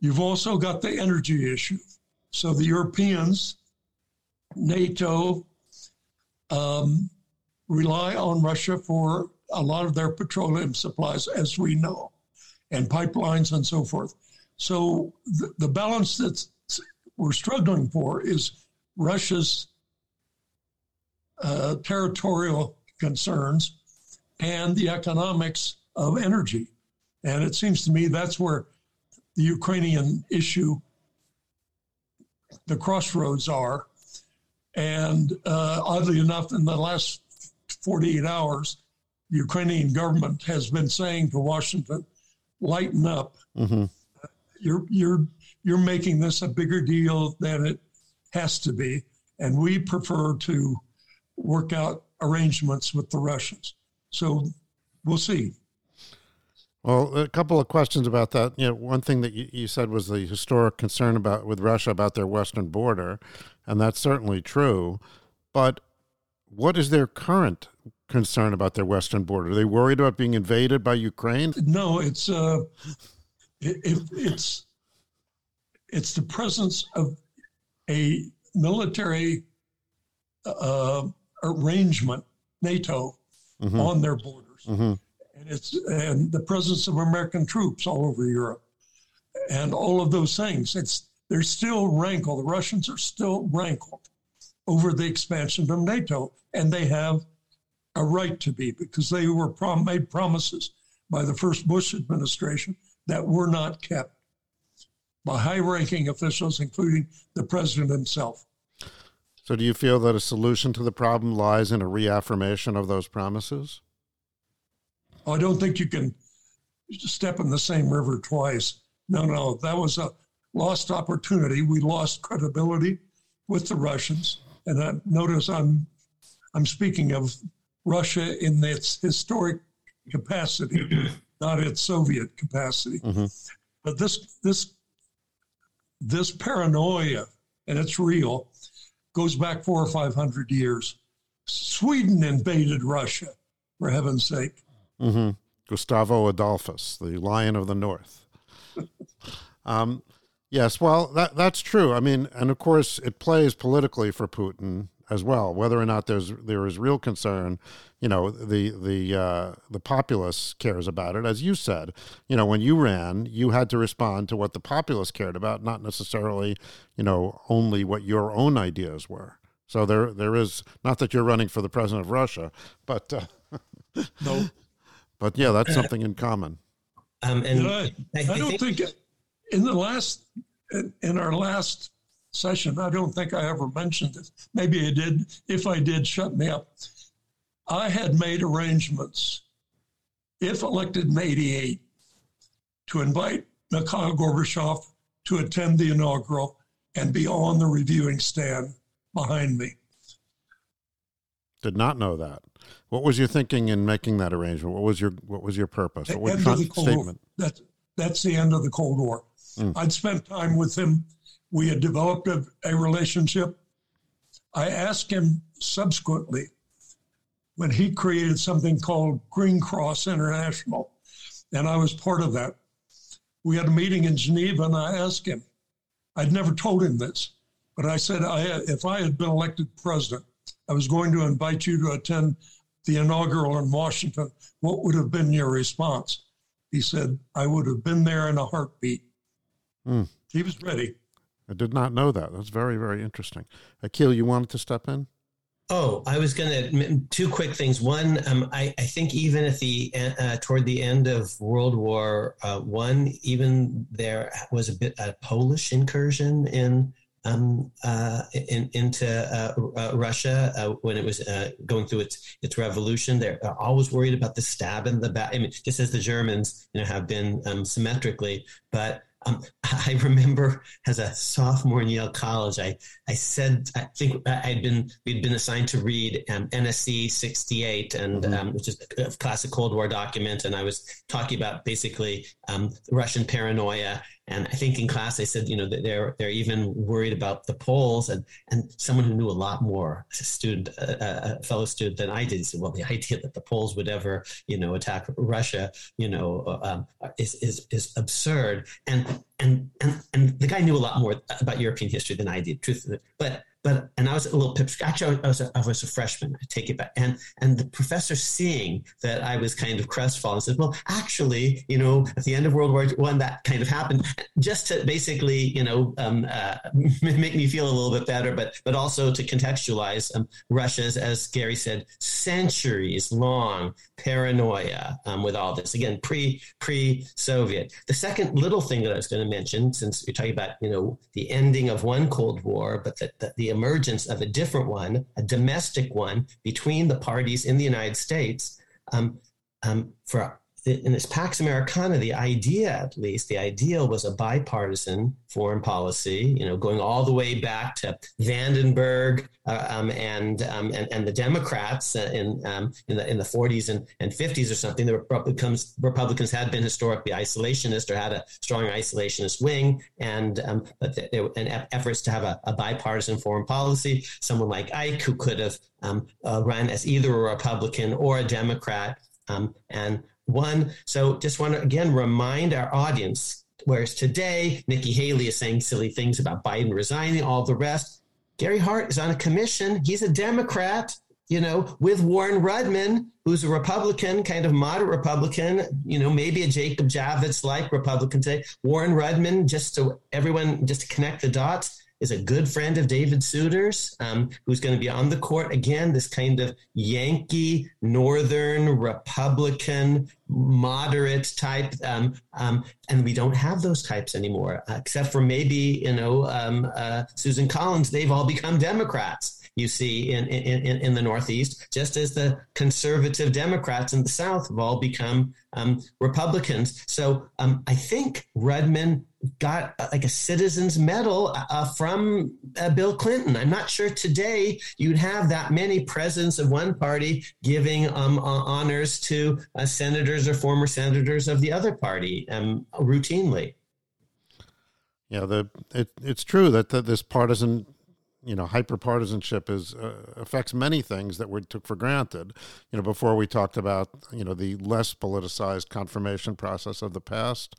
You've also got the energy issue. So the Europeans, NATO, um, rely on Russia for a lot of their petroleum supplies, as we know, and pipelines and so forth. So the, the balance that we're struggling for is Russia's uh, territorial concerns and the economics of energy. And it seems to me that's where the Ukrainian issue, the crossroads are. And uh, oddly enough, in the last 48 hours, the Ukrainian government has been saying to Washington, lighten up. Mm-hmm. You're, you're, you're making this a bigger deal than it has to be. And we prefer to work out arrangements with the Russians. So we'll see. Well, a couple of questions about that. You know, one thing that you, you said was the historic concern about with Russia about their western border, and that's certainly true. But what is their current concern about their western border? Are they worried about being invaded by Ukraine? No, it's uh, it, it's it's the presence of a military uh, arrangement, NATO, mm-hmm. on their borders, mm-hmm. and it's and the presence of American troops all over Europe, and all of those things. It's they're still rankled. The Russians are still rankled over the expansion of NATO, and they have a right to be because they were prom- made promises by the first Bush administration that were not kept by high ranking officials, including the president himself. So, do you feel that a solution to the problem lies in a reaffirmation of those promises? I don't think you can step in the same river twice. No, no, that was a lost opportunity. We lost credibility with the Russians. And I, notice I'm I'm speaking of Russia in its historic capacity, not its Soviet capacity. Mm-hmm. But this this this paranoia, and it's real, goes back four or five hundred years. Sweden invaded Russia, for heaven's sake. Mm-hmm. Gustavus Adolphus, the Lion of the North. um, yes, well, that that's true. I mean, and of course, it plays politically for Putin as well. Whether or not there's there is real concern, you know, the the uh, the populace cares about it. As you said, you know, when you ran, you had to respond to what the populace cared about, not necessarily, you know, only what your own ideas were. So there there is not that you're running for the president of Russia, but uh, no, but yeah, that's something in common. Um, and I, I, I, don't think, think in the last in, in our last session. I don't think I ever mentioned it. Maybe I did. If I did, shut me up. I had made arrangements, if elected in 88, to invite Mikhail Gorbachev to attend the inaugural and be on the reviewing stand behind me. Did not know that. What was your thinking in making that arrangement? What was your what was your purpose? What was your statement? That's that's the end of the Cold War. Mm. I'd spent time with him we had developed a, a relationship. I asked him subsequently when he created something called Green Cross International, and I was part of that. We had a meeting in Geneva, and I asked him, I'd never told him this, but I said, I, if I had been elected president, I was going to invite you to attend the inaugural in Washington. What would have been your response? He said, I would have been there in a heartbeat. Mm. He was ready. I did not know that. That's very, very interesting. Akhil, you wanted to step in? Oh, I was going to two quick things. One, um, I, I, think even at the uh, toward the end of World War uh, One, even there was a bit a Polish incursion in um, uh, in, into uh, uh, Russia uh, when it was going through its its revolution. They're always worried about the stab in the back. I mean, just as the Germans, you know, have been um, symmetrically, but um, I remember as a sophomore in Yale College, I, I said, I think I'd been, we'd been assigned to read um, NSC 68, and mm-hmm. um, which is a classic Cold War document. And I was talking about basically um, Russian paranoia and I think in class I said, you know, they're they're even worried about the Poles, and and someone who knew a lot more, a student, a, a fellow student than I did, said, well, the idea that the Poles would ever, you know, attack Russia, you know, um, is is is absurd. And and and and the guy knew a lot more about European history than I did, truthfully. But but and I was a little pip. Actually, I was a, I was a freshman. I take it back, and and the professor seeing that I was kind of crestfallen said, "Well, actually, you know, at the end of World War One, that kind of happened, just to basically, you know, um, uh, make me feel a little bit better, but but also to contextualize um, Russia's, as Gary said, centuries long paranoia um, with all this. Again, pre pre Soviet. The second little thing that I was going to mention, since you're talking about, you know, the ending of one Cold War, but that the, the emergence of a different one, a domestic one between the parties in the United States. Um, um, for in this Pax Americana, the idea, at least, the ideal was a bipartisan foreign policy, you know, going all the way back to Vandenberg uh, um, and, um, and, and the Democrats in um, in the in the 40s and, and 50s or something. The Republicans Republicans had been historically isolationist or had a strong isolationist wing, and um, but there were efforts to have a, a, bipartisan foreign policy. Someone like Ike, who could have um, uh, run as either a Republican or a Democrat, um, and one. So just want to again remind our audience. Whereas today, Nikki Haley is saying silly things about Biden resigning, all the rest. Gary Hart is on a commission. He's a Democrat, you know, with Warren Rudman, who's a Republican, kind of moderate Republican, you know, maybe a Jacob Javits like Republican today. Warren Rudman, just so everyone, just to connect the dots, is a good friend of David Souter's, um, who's going to be on the court again. This kind of Yankee, Northern Republican, moderate type, um, um, and we don't have those types anymore, uh, except for maybe you know um, uh, Susan Collins. They've all become Democrats you see in, in, in, the Northeast, just as the conservative Democrats in the South have all become um, Republicans. So um, I think Rudman got uh, like a citizen's medal uh, uh, from uh, Bill Clinton. I'm not sure today you'd have that many presidents of one party giving um, uh, honors to uh, senators or former senators of the other party um, routinely. Yeah, the it, it's true that the, this partisan you know hyperpartisanship is uh, affects many things that we took for granted you know before we talked about you know the less politicized confirmation process of the past.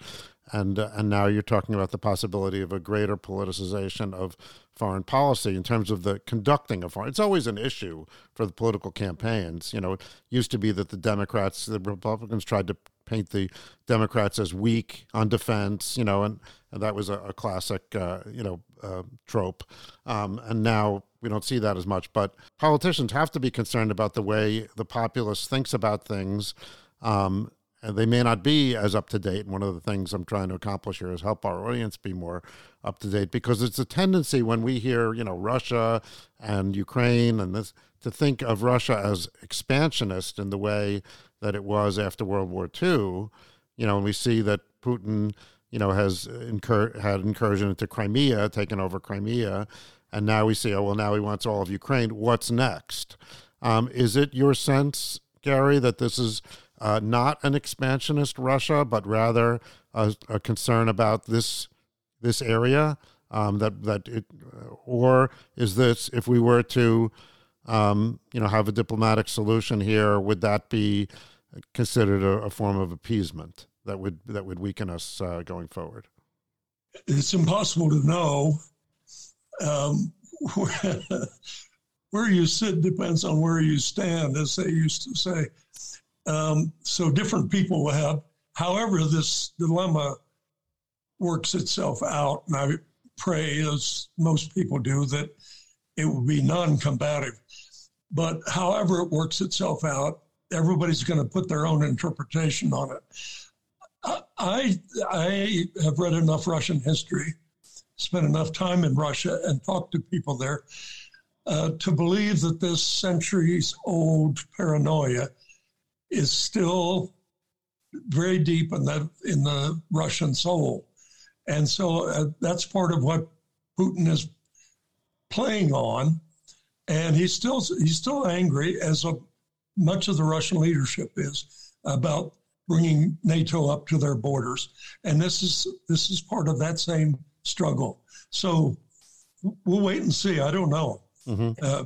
And uh, and now you're talking about the possibility of a greater politicization of foreign policy in terms of the conducting of foreign it's always an issue for the political campaigns. You know it used to be that the democrats the republicans tried to paint the democrats as weak on defense you know and and that was a, a classic, uh, you know, uh, trope. Um, and now we don't see that as much. But politicians have to be concerned about the way the populace thinks about things. Um, and they may not be as up to date. And one of the things I'm trying to accomplish here is help our audience be more up to date because it's a tendency when we hear, you know, Russia and Ukraine and this to think of Russia as expansionist in the way that it was after World War II. You know, and we see that Putin you know, has incur- had incursion into Crimea, taken over Crimea, and now we see, oh, well, now he wants all of Ukraine. What's next? Um, is it your sense, Gary, that this is uh, not an expansionist Russia, but rather a, a concern about this this area? Um, that that it, or is this if we were to, um, you know, have a diplomatic solution here, would that be considered a, a form of appeasement? That would that would weaken us uh, going forward? It's impossible to know. Um, where, where you sit depends on where you stand, as they used to say. Um, so different people will have. However, this dilemma works itself out, and I pray, as most people do, that it will be non-combative. But however it works itself out, everybody's going to put their own interpretation on it. I I have read enough Russian history, spent enough time in Russia, and talked to people there uh, to believe that this centuries old paranoia is still very deep in the in the Russian soul, and so uh, that's part of what Putin is playing on, and he's still he's still angry as a, much of the Russian leadership is about bringing NATO up to their borders, and this is this is part of that same struggle. So we'll wait and see. I don't know. Mm-hmm. Uh,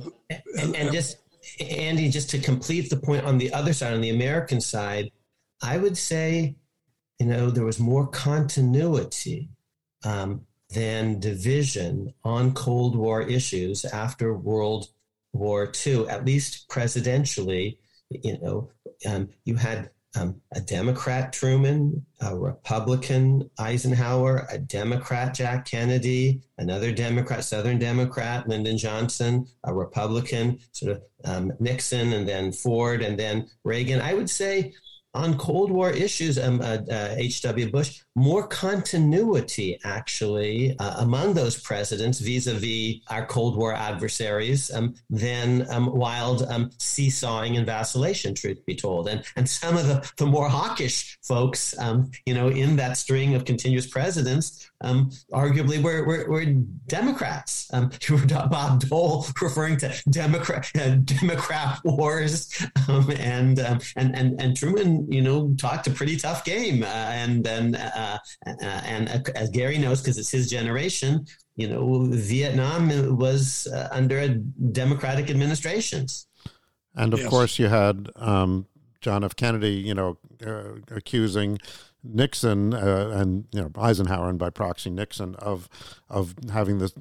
and, and just Andy, just to complete the point on the other side, on the American side, I would say, you know, there was more continuity um, than division on Cold War issues after World War II, at least presidentially. You know, um, you had um, a Democrat Truman, a Republican Eisenhower, a Democrat Jack Kennedy, another Democrat, Southern Democrat Lyndon Johnson, a Republican sort of um, Nixon, and then Ford, and then Reagan. I would say on Cold War issues, um, uh, uh, H.W. Bush, more continuity actually uh, among those presidents vis-a-vis our Cold War adversaries um, than um, wild um, seesawing and vacillation, truth be told. And and some of the, the more hawkish folks, um, you know, in that string of continuous presidents, um, arguably were, were, were Democrats. Um, Bob Dole referring to Democrat uh, Democrat wars, and, and and and Truman, you know, talked a pretty tough game, uh, and then. Uh, uh, and uh, as Gary knows, because it's his generation, you know, Vietnam was uh, under democratic administrations. And of yes. course, you had um, John F. Kennedy, you know, uh, accusing Nixon uh, and you know Eisenhower and by proxy Nixon of of having this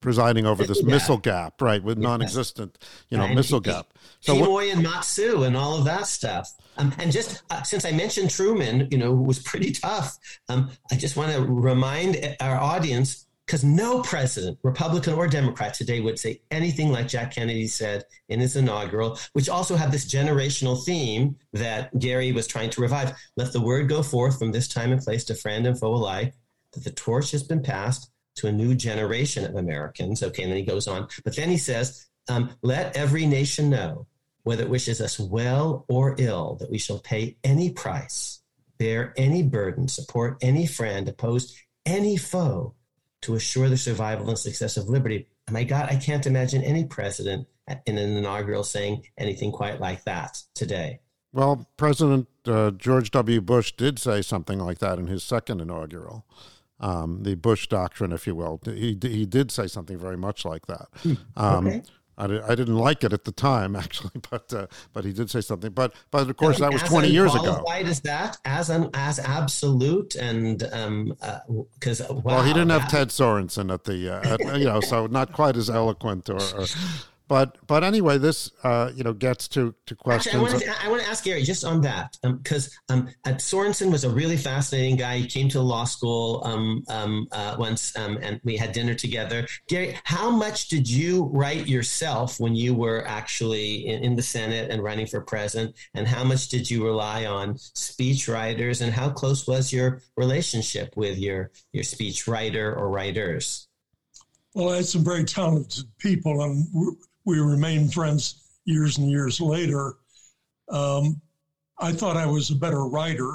presiding over this missile gap, right, with non-existent, you know, and missile gap. So Quemoy and Matsu and all of that stuff. Um, and just uh, since I mentioned Truman, you know, was pretty tough. Um, I just want to remind our audience because no president, Republican or Democrat today, would say anything like Jack Kennedy said in his inaugural, which also had this generational theme that Gary was trying to revive. Let the word go forth from this time and place to friend and foe alike that the torch has been passed to a new generation of Americans. Okay, and then he goes on. But then he says, um, let every nation know, whether it wishes us well or ill, that we shall pay any price, bear any burden, support any friend, oppose any foe to assure the survival and success of liberty. my God, I can't imagine any president in an inaugural saying anything quite like that today. Well, President uh, George W. Bush did say something like that in his second inaugural um, the Bush doctrine, if you will. He, he did say something very much like that. Hmm. Um, okay. I, I didn't like it at the time, actually, but uh, but he did say something. But but of course, that was twenty years ago. Is that as an as absolute and because um, uh, wow, well, he didn't have Ted Sorensen at the uh, at, you know, so not quite as eloquent or, or but but anyway, this uh, you know gets to to questions. Actually, I, want to, I want to ask Gary just on that because um, um, Sorensen was a really fascinating guy. He came to law school um, um, uh, once, um, and we had dinner together. Gary, how much did you write yourself when you were actually in, in the Senate and running for president? And how much did you rely on speech writers? And how close was your relationship with your your speech writer or writers? Well, I had some very talented people, and we remained friends years and years later. Um, I thought I was a better writer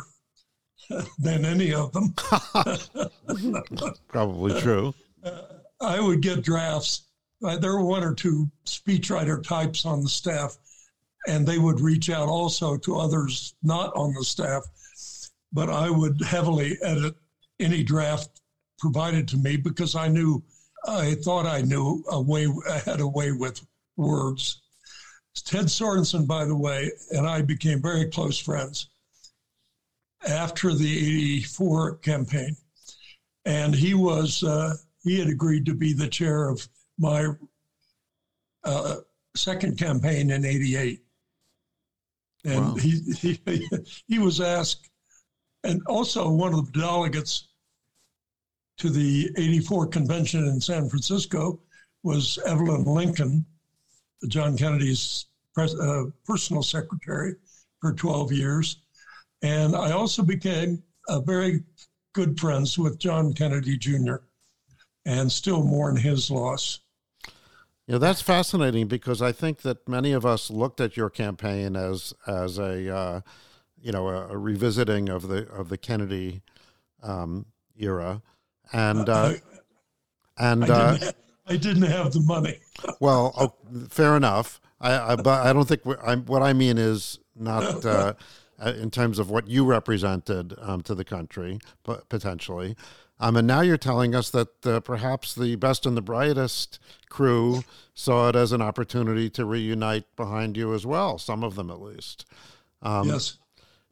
than any of them. Probably true. Uh, I would get drafts. Uh, there were one or two speechwriter types on the staff, and they would reach out also to others not on the staff. But I would heavily edit any draft provided to me because I knew, I thought I knew a way, I had a way with words. Ted Sorensen, by the way, and I became very close friends after the 84 campaign. And he was, uh, he had agreed to be the chair of my uh, second campaign in 88. And wow. he, he, he was asked, and also one of the delegates to the 84 convention in San Francisco was Evelyn Lincoln, John Kennedy's pres- uh, personal secretary for 12 years. And I also became a very good friends with John Kennedy Jr. and still mourn his loss. Yeah, that's fascinating because I think that many of us looked at your campaign as as a uh, you know a, a, revisiting of the of the Kennedy um, era, and uh, I, and I uh, I didn't, have, the money. well, oh, fair enough. I, I, but I don't think I, what I mean is not uh, in terms of what you represented um, to the country, but potentially. Um, and now you're telling us that uh, perhaps the best and the brightest crew saw it as an opportunity to reunite behind you as well, some of them at least. Um, yes.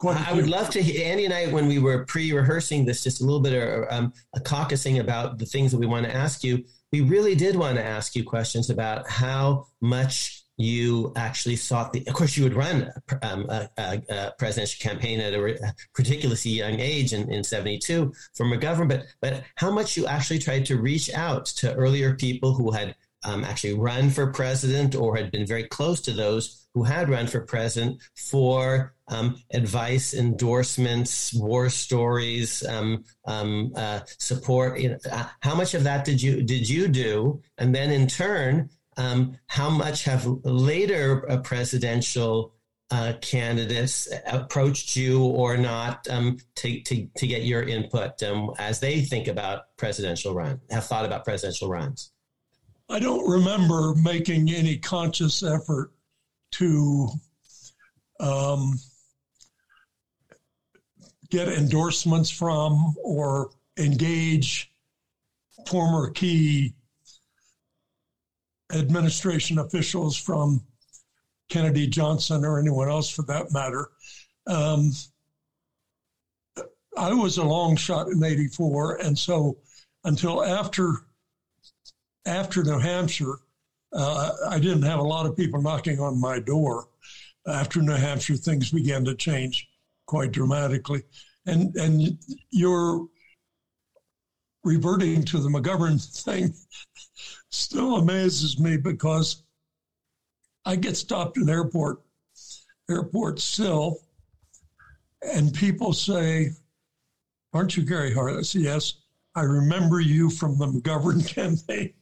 I would love to hear Andy and I, when we were pre-rehearsing this, just a little bit of um, a caucusing about the things that we want to ask you. We really did want to ask you questions about how much you actually sought the, of course, you would run um, a, a, a, presidential campaign at a ridiculously young age in, in 72 for McGovern, but, but how much you actually tried to reach out to earlier people who had um, actually run for president or had been very close to those who had run for president for um, advice, endorsements, war stories, um, um uh, support. You know, uh, how much of that did you did you do? And then in turn, um, how much have later uh, presidential uh, candidates approached you or not um, to, to, to, get your input um, as they think about presidential run, have thought about presidential runs? I don't remember making any conscious effort to um, get endorsements from or engage former key administration officials from Kennedy Johnson or anyone else for that matter. Um, I was a long shot in 84. And so until after, after New Hampshire, uh, I didn't have a lot of people knocking on my door. After New Hampshire, things began to change quite dramatically. And, and you're reverting to the McGovern thing still amazes me because I get stopped at airport, airport still, and people say, "Aren't you Gary Hart?" I say, "Yes." I remember you from the McGovern campaign,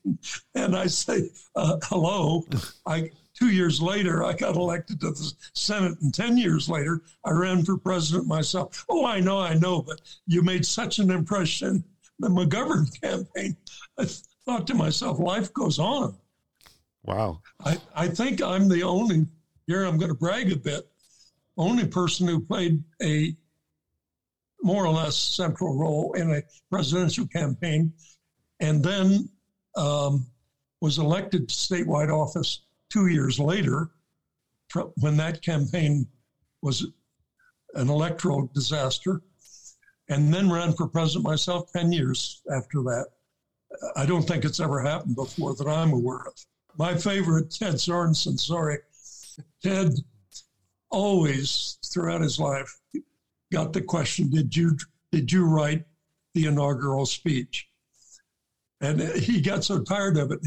and I say, uh, "Hello." I two years later, I got elected to the Senate, and ten years later, I ran for president myself. Oh, I know, I know, but you made such an impression. The McGovern campaign I thought to myself, life goes on. Wow. I, I think I'm the only, here I'm going to brag a bit, only person who played a more or less central role in a presidential campaign and then um, was elected to statewide office two years later when that campaign was an electoral disaster and then ran for president myself 10 years after that I don't think it's ever happened before that I'm aware of. My favorite, Ted Sorensen, sorry. Ted always, throughout his life, got the question, did you, did you write the inaugural speech? And he got so tired of it,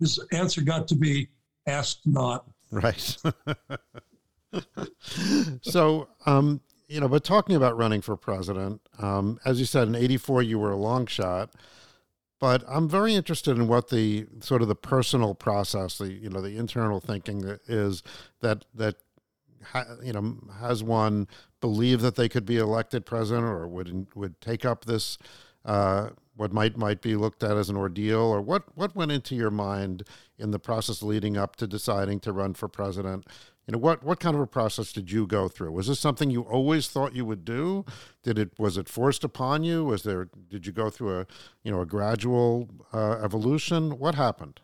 his answer got to be, asked not. Right. so, um, you know, but talking about running for president, um, as you said, in 84, you were a long shot but I'm very interested in what the sort of the personal process, the you know the internal thinking that is that that ha, you know has one believe that they could be elected president or would would take up this uh, what might might be looked at as an ordeal or what what went into your mind in the process leading up to deciding to run for president? You know what what kind of a process did you go through? Was this something you always thought you would do? Did it was it forced upon you? Was there did you go through a you know a gradual uh, evolution? What happened?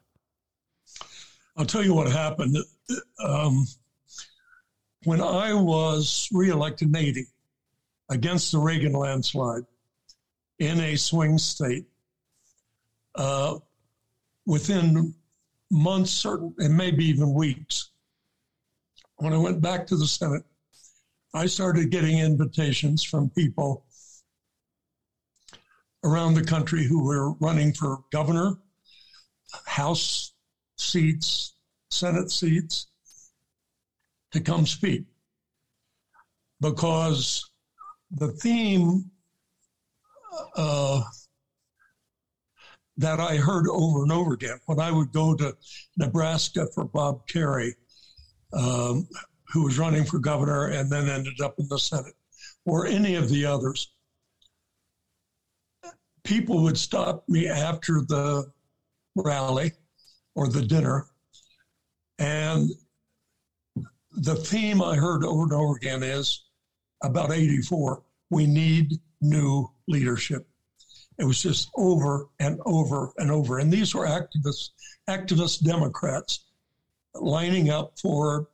I'll tell you what happened. Um, when i was reelected in 80 against the reagan landslide in a swing state uh, within months certain and maybe even weeks when I went back to the Senate, I started getting invitations from people around the country who were running for governor, House seats, Senate seats to come speak because the theme uh, that I heard over and over again when I would go to Nebraska for Bob Kerrey, um, who was running for governor and then ended up in the Senate, or any of the others. People would stop me after the rally or the dinner, and the theme I heard over and over again is about 84 we need new leadership. It was just over and over and over. And these were activists, activist Democrats lining up for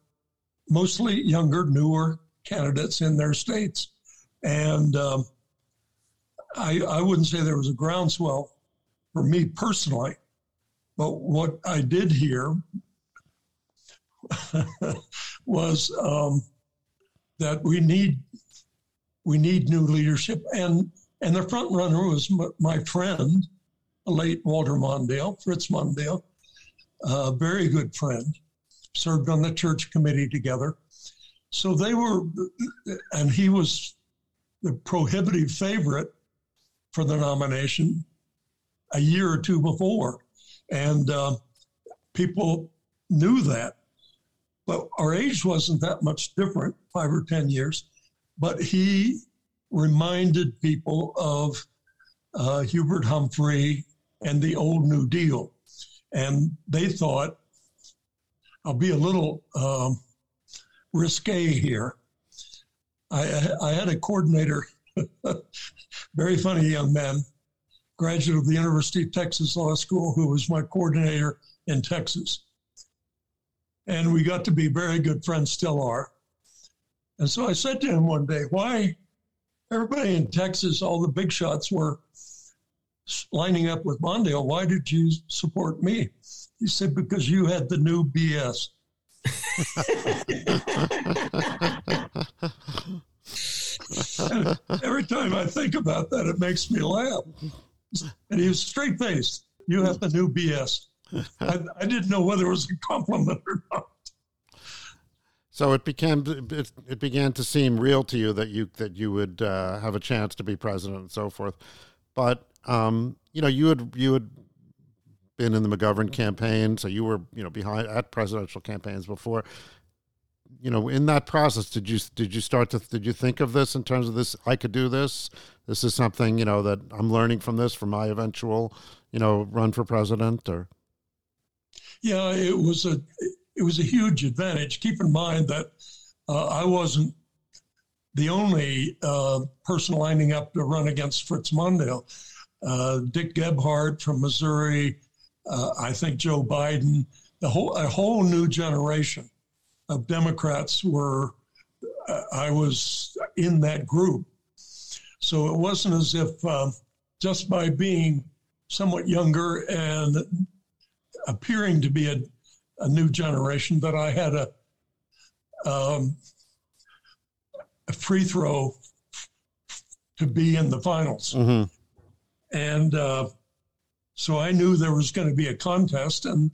mostly younger, newer candidates in their states. And um, I, I wouldn't say there was a groundswell for me personally, but what I did hear was um, that we need we need new leadership. And and the front runner was m- my friend, late Walter Mondale, Fritz Mondale, a very good friend, served on the church committee together. So they were, and he was the prohibitive favorite for the nomination a year or two before. And uh, people knew that. But our age wasn't that much different, five or 10 years but he reminded people of uh, Hubert Humphrey and the old New Deal. And they thought, I'll be a little um, risque here. I, I had a coordinator, very funny young man, graduate of the University of Texas Law School, who was my coordinator in Texas. And we got to be very good friends, still are. And so I said to him one day, why everybody in Texas, all the big shots were lining up with Mondale. Why did you support me? He said, because you had the new BS. every time I think about that, it makes me laugh. And he was straight faced. You have the new BS. I, I didn't know whether it was a compliment or not. So it became it, it began to seem real to you that you that you would uh, have a chance to be president and so forth. But um, you know, you had you had been in the McGovern campaign, so you were you know behind at presidential campaigns before. You know, in that process, did you did you start to did you think of this in terms of this? I could do this. This is something you know that I'm learning from this for my eventual you know run for president or. Yeah, it was a it was a huge advantage. Keep in mind that uh, I wasn't the only uh, person lining up to run against Fritz Mondale. Uh, Dick Gephardt from Missouri, uh, I think Joe Biden, the whole a whole new generation of Democrats were. Uh, I was in that group, so it wasn't as if um, just by being somewhat younger and appearing to be a a new generation, but I had a, um, a free throw to be in the finals. Mm-hmm. And uh, so I knew there was going to be a contest, and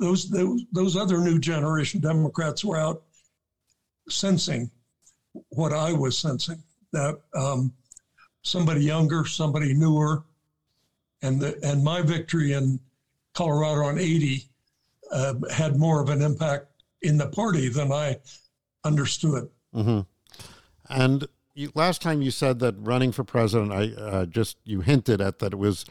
those, those those other new generation Democrats were out sensing what I was sensing that um, somebody younger, somebody newer, and the and my victory in Colorado on 80 uh, had more of an impact in the party than I understood. Mm-hmm. And you, last time you said that running for president, I uh, just you hinted at that it was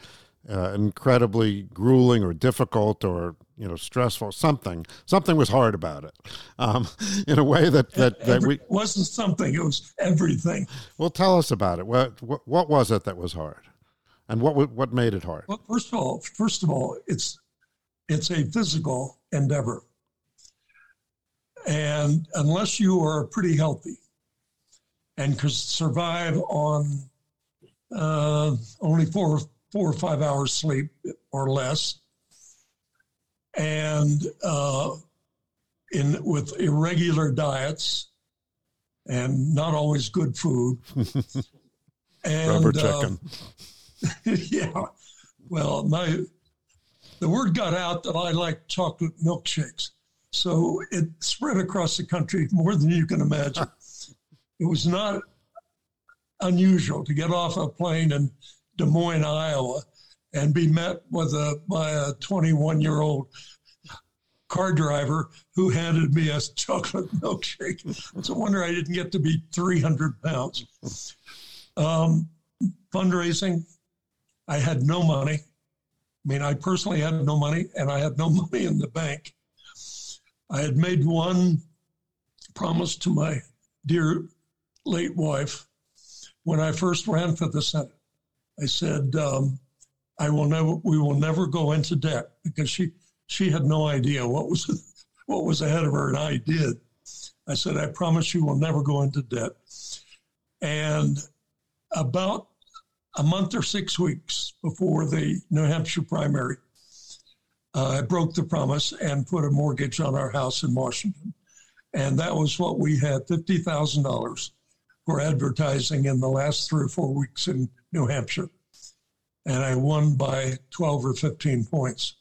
uh, incredibly grueling or difficult or you know stressful. Something something was hard about it, um, in a way that that, that Every, we wasn't something. It was everything. Well, tell us about it. What what, what was it that was hard, and what what made it hard? Well, first of all, first of all, it's it's a physical endeavor. And unless you are pretty healthy and can survive on uh, only four, four or five hours sleep or less, and uh, in with irregular diets and not always good food, and rubber uh, chicken. Uh, yeah, well, my the word got out that I like chocolate milkshakes. So it spread across the country more than you can imagine. it was not unusual to get off a plane in Des Moines, Iowa, and be met with a by a 21 year old car driver who handed me a chocolate milkshake. It's a wonder I didn't get to be 300 pounds. Um, fundraising, I had no money. I mean, I personally had no money, and I had no money in the bank. I had made one promise to my dear late wife when I first ran for the Senate. I said, um, "I will never, we will never go into debt," because she she had no idea what was what was ahead of her, and I did. I said, "I promise you, we'll never go into debt." And about a month or six weeks before the New Hampshire primary, uh, I broke the promise and put a mortgage on our house in Washington. And that was what we had $50,000 for advertising in the last three or four weeks in New Hampshire. And I won by 12 or 15 points.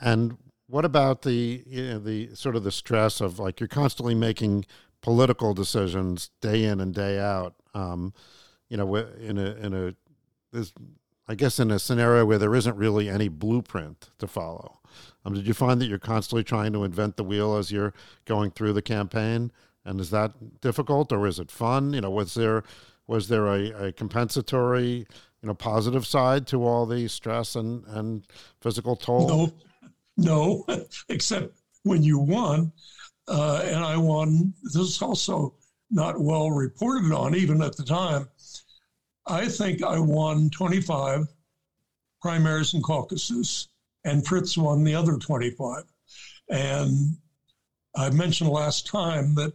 And what about the you know, the sort of the stress of like you're constantly making political decisions day in and day out. Um, you know, in a in a this, I guess in a scenario where there isn't really any blueprint to follow. Um, did you find that you're constantly trying to invent the wheel as you're going through the campaign? And is that difficult or is it fun? You know, was there was there a, a compensatory, you know, positive side to all the stress and, and physical toll? No, no, except when you won, uh, and I won. This is also not well reported on, even at the time. I think I won 25 primaries and caucuses, and Fritz won the other 25. And I mentioned last time that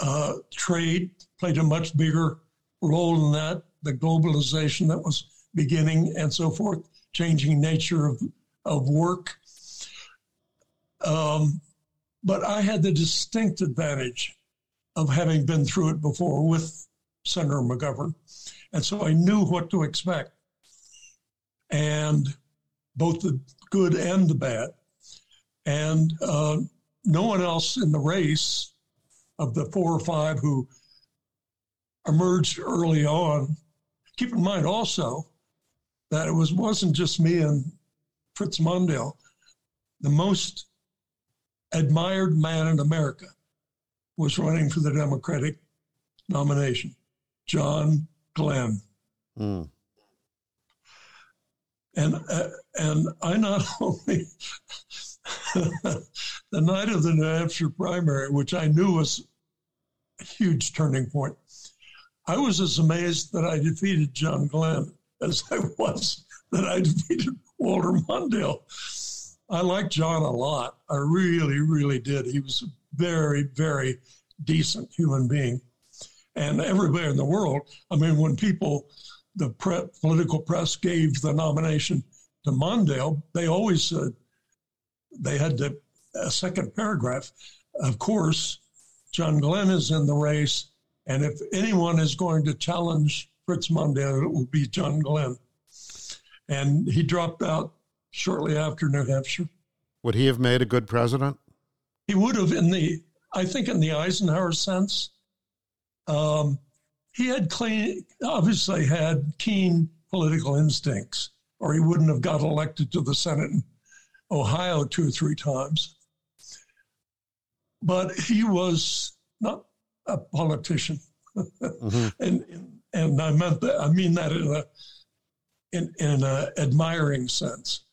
uh, trade played a much bigger role in that, the globalization that was beginning and so forth, changing nature of, of work. Um, but I had the distinct advantage of having been through it before with Senator McGovern. And so I knew what to expect. And both the good and the bad. And uh, no one else in the race of the four or five who emerged early on. Keep in mind also that it was wasn't just me and Fritz Mondale. The most admired man in America was running for the Democratic nomination, John Glenn. Mm. And uh, and I not only the night of the New Hampshire primary, which I knew was a huge turning point, I was as amazed that I defeated John Glenn as I was that I defeated Walter Mondale. I liked John a lot. I really, really did. He was a very, very decent human being. And everywhere in the world, I mean, when people, the pre- political press gave the nomination to Mondale, they always said they had a second paragraph. Of course, John Glenn is in the race. And if anyone is going to challenge Fritz Mondale, it will be John Glenn. And he dropped out shortly after New Hampshire. Would he have made a good president? He would have, in the I think, in the Eisenhower sense. Um, he had clean, obviously had keen political instincts, or he wouldn't have got elected to the Senate in Ohio two or three times. But he was not a politician, mm-hmm. and and I meant that I mean that in a in in a admiring sense.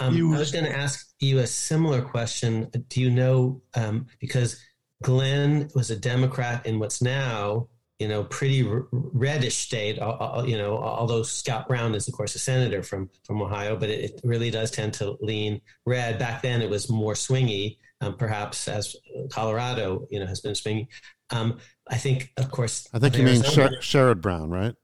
Um, was, I was going to ask you a similar question. Do you know, um, because Glenn was a Democrat in what's now, you know, pretty r- reddish state, uh, you know, although Scott Brown is, of course, a senator from, from Ohio, but it, it really does tend to lean red. Back then it was more swingy, um, perhaps as Colorado, you know, has been swingy. Um, I think, of course, I think you mean Sher- Sherrod Brown, right?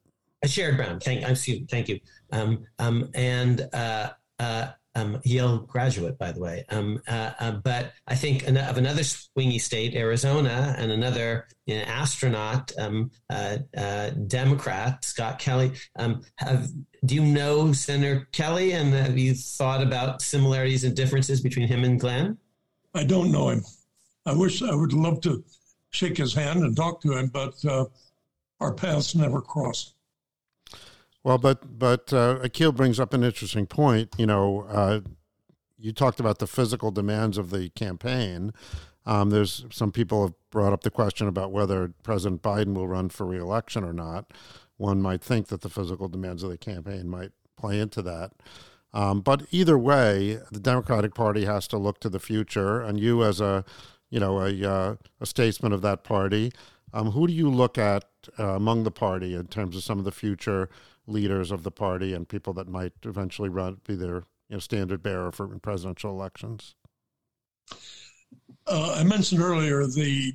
Uh, Sherrod Brown. Thank, I'm, thank you. Um, um, and uh, uh, um, Yale graduate, by the way. Um, uh, uh, but I think of another swingy state, Arizona, and another you know, astronaut, um, uh, uh, Democrat, Scott Kelly. Um, have, do you know Senator Kelly, and have you thought about similarities and differences between him and Glenn? I don't know him. I wish I would love to shake his hand and talk to him, but uh, our paths never crossed. Well, but but uh, Akhil brings up an interesting point. You know, uh, you talked about the physical demands of the campaign. Um, there's some people have brought up the question about whether President Biden will run for reelection or not. One might think that the physical demands of the campaign might play into that. Um, but either way, the Democratic Party has to look to the future, and you, as a you know a uh, a statesman of that party, um, who do you look at uh, among the party in terms of some of the future leaders of the party and people that might eventually run be their you know, standard bearer for presidential elections? Uh, I mentioned earlier the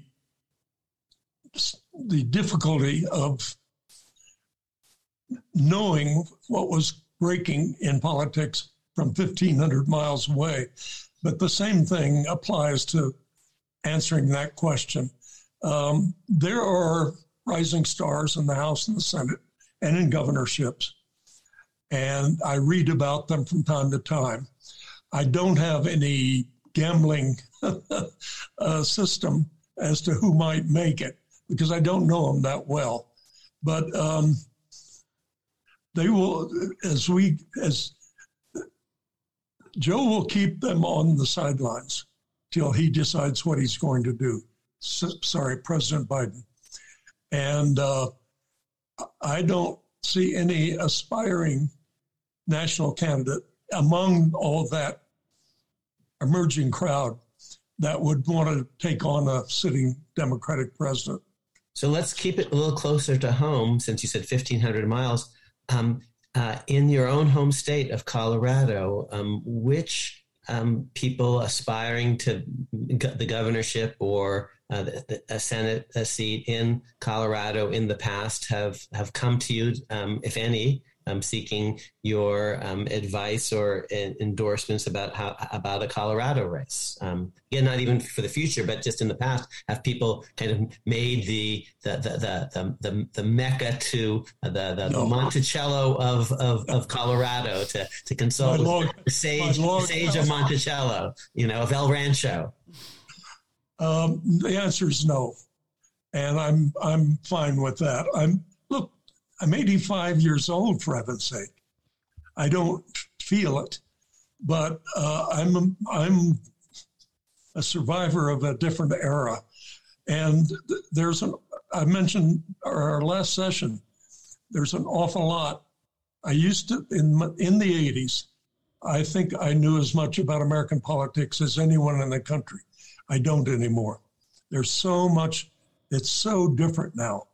the difficulty of knowing what was breaking in politics from 1,500 miles away. But the same thing applies to answering that question. Um, there are rising stars in the House and the Senate and in governorships. And I read about them from time to time. I don't have any gambling uh, system as to who might make it because I don't know them that well. But um, they will, as we, as Joe will keep them on the sidelines till he decides what he's going to do. S- sorry, President Biden. And uh, I don't see any aspiring national candidate among all that emerging crowd that would want to take on a sitting Democratic president. So let's keep it a little closer to home, since you said 1,500 miles. Um, uh, in your own home state of Colorado, um, which um, people aspiring to the governorship or uh, a Senate a seat in Colorado in the past have have come to you, um, if any, um, seeking your um, advice or endorsements about how about a Colorado race. Um, again, not even for the future, but just in the past, have people kind of made the the the the the, the mecca to the the, no. the Monticello of, of, of Colorado to to consult with the sage sage of Monticello, you know, of El Rancho. Um, the answer is no, and I'm I'm fine with that. I'm look, I'm 85 years old for heaven's sake. I don't feel it, but uh, I'm I'm a survivor of a different era, and there's an I mentioned our last session. There's an awful lot. I used to in in the 80s. I think I knew as much about American politics as anyone in the country. I don't anymore. There's so much, it's so different now.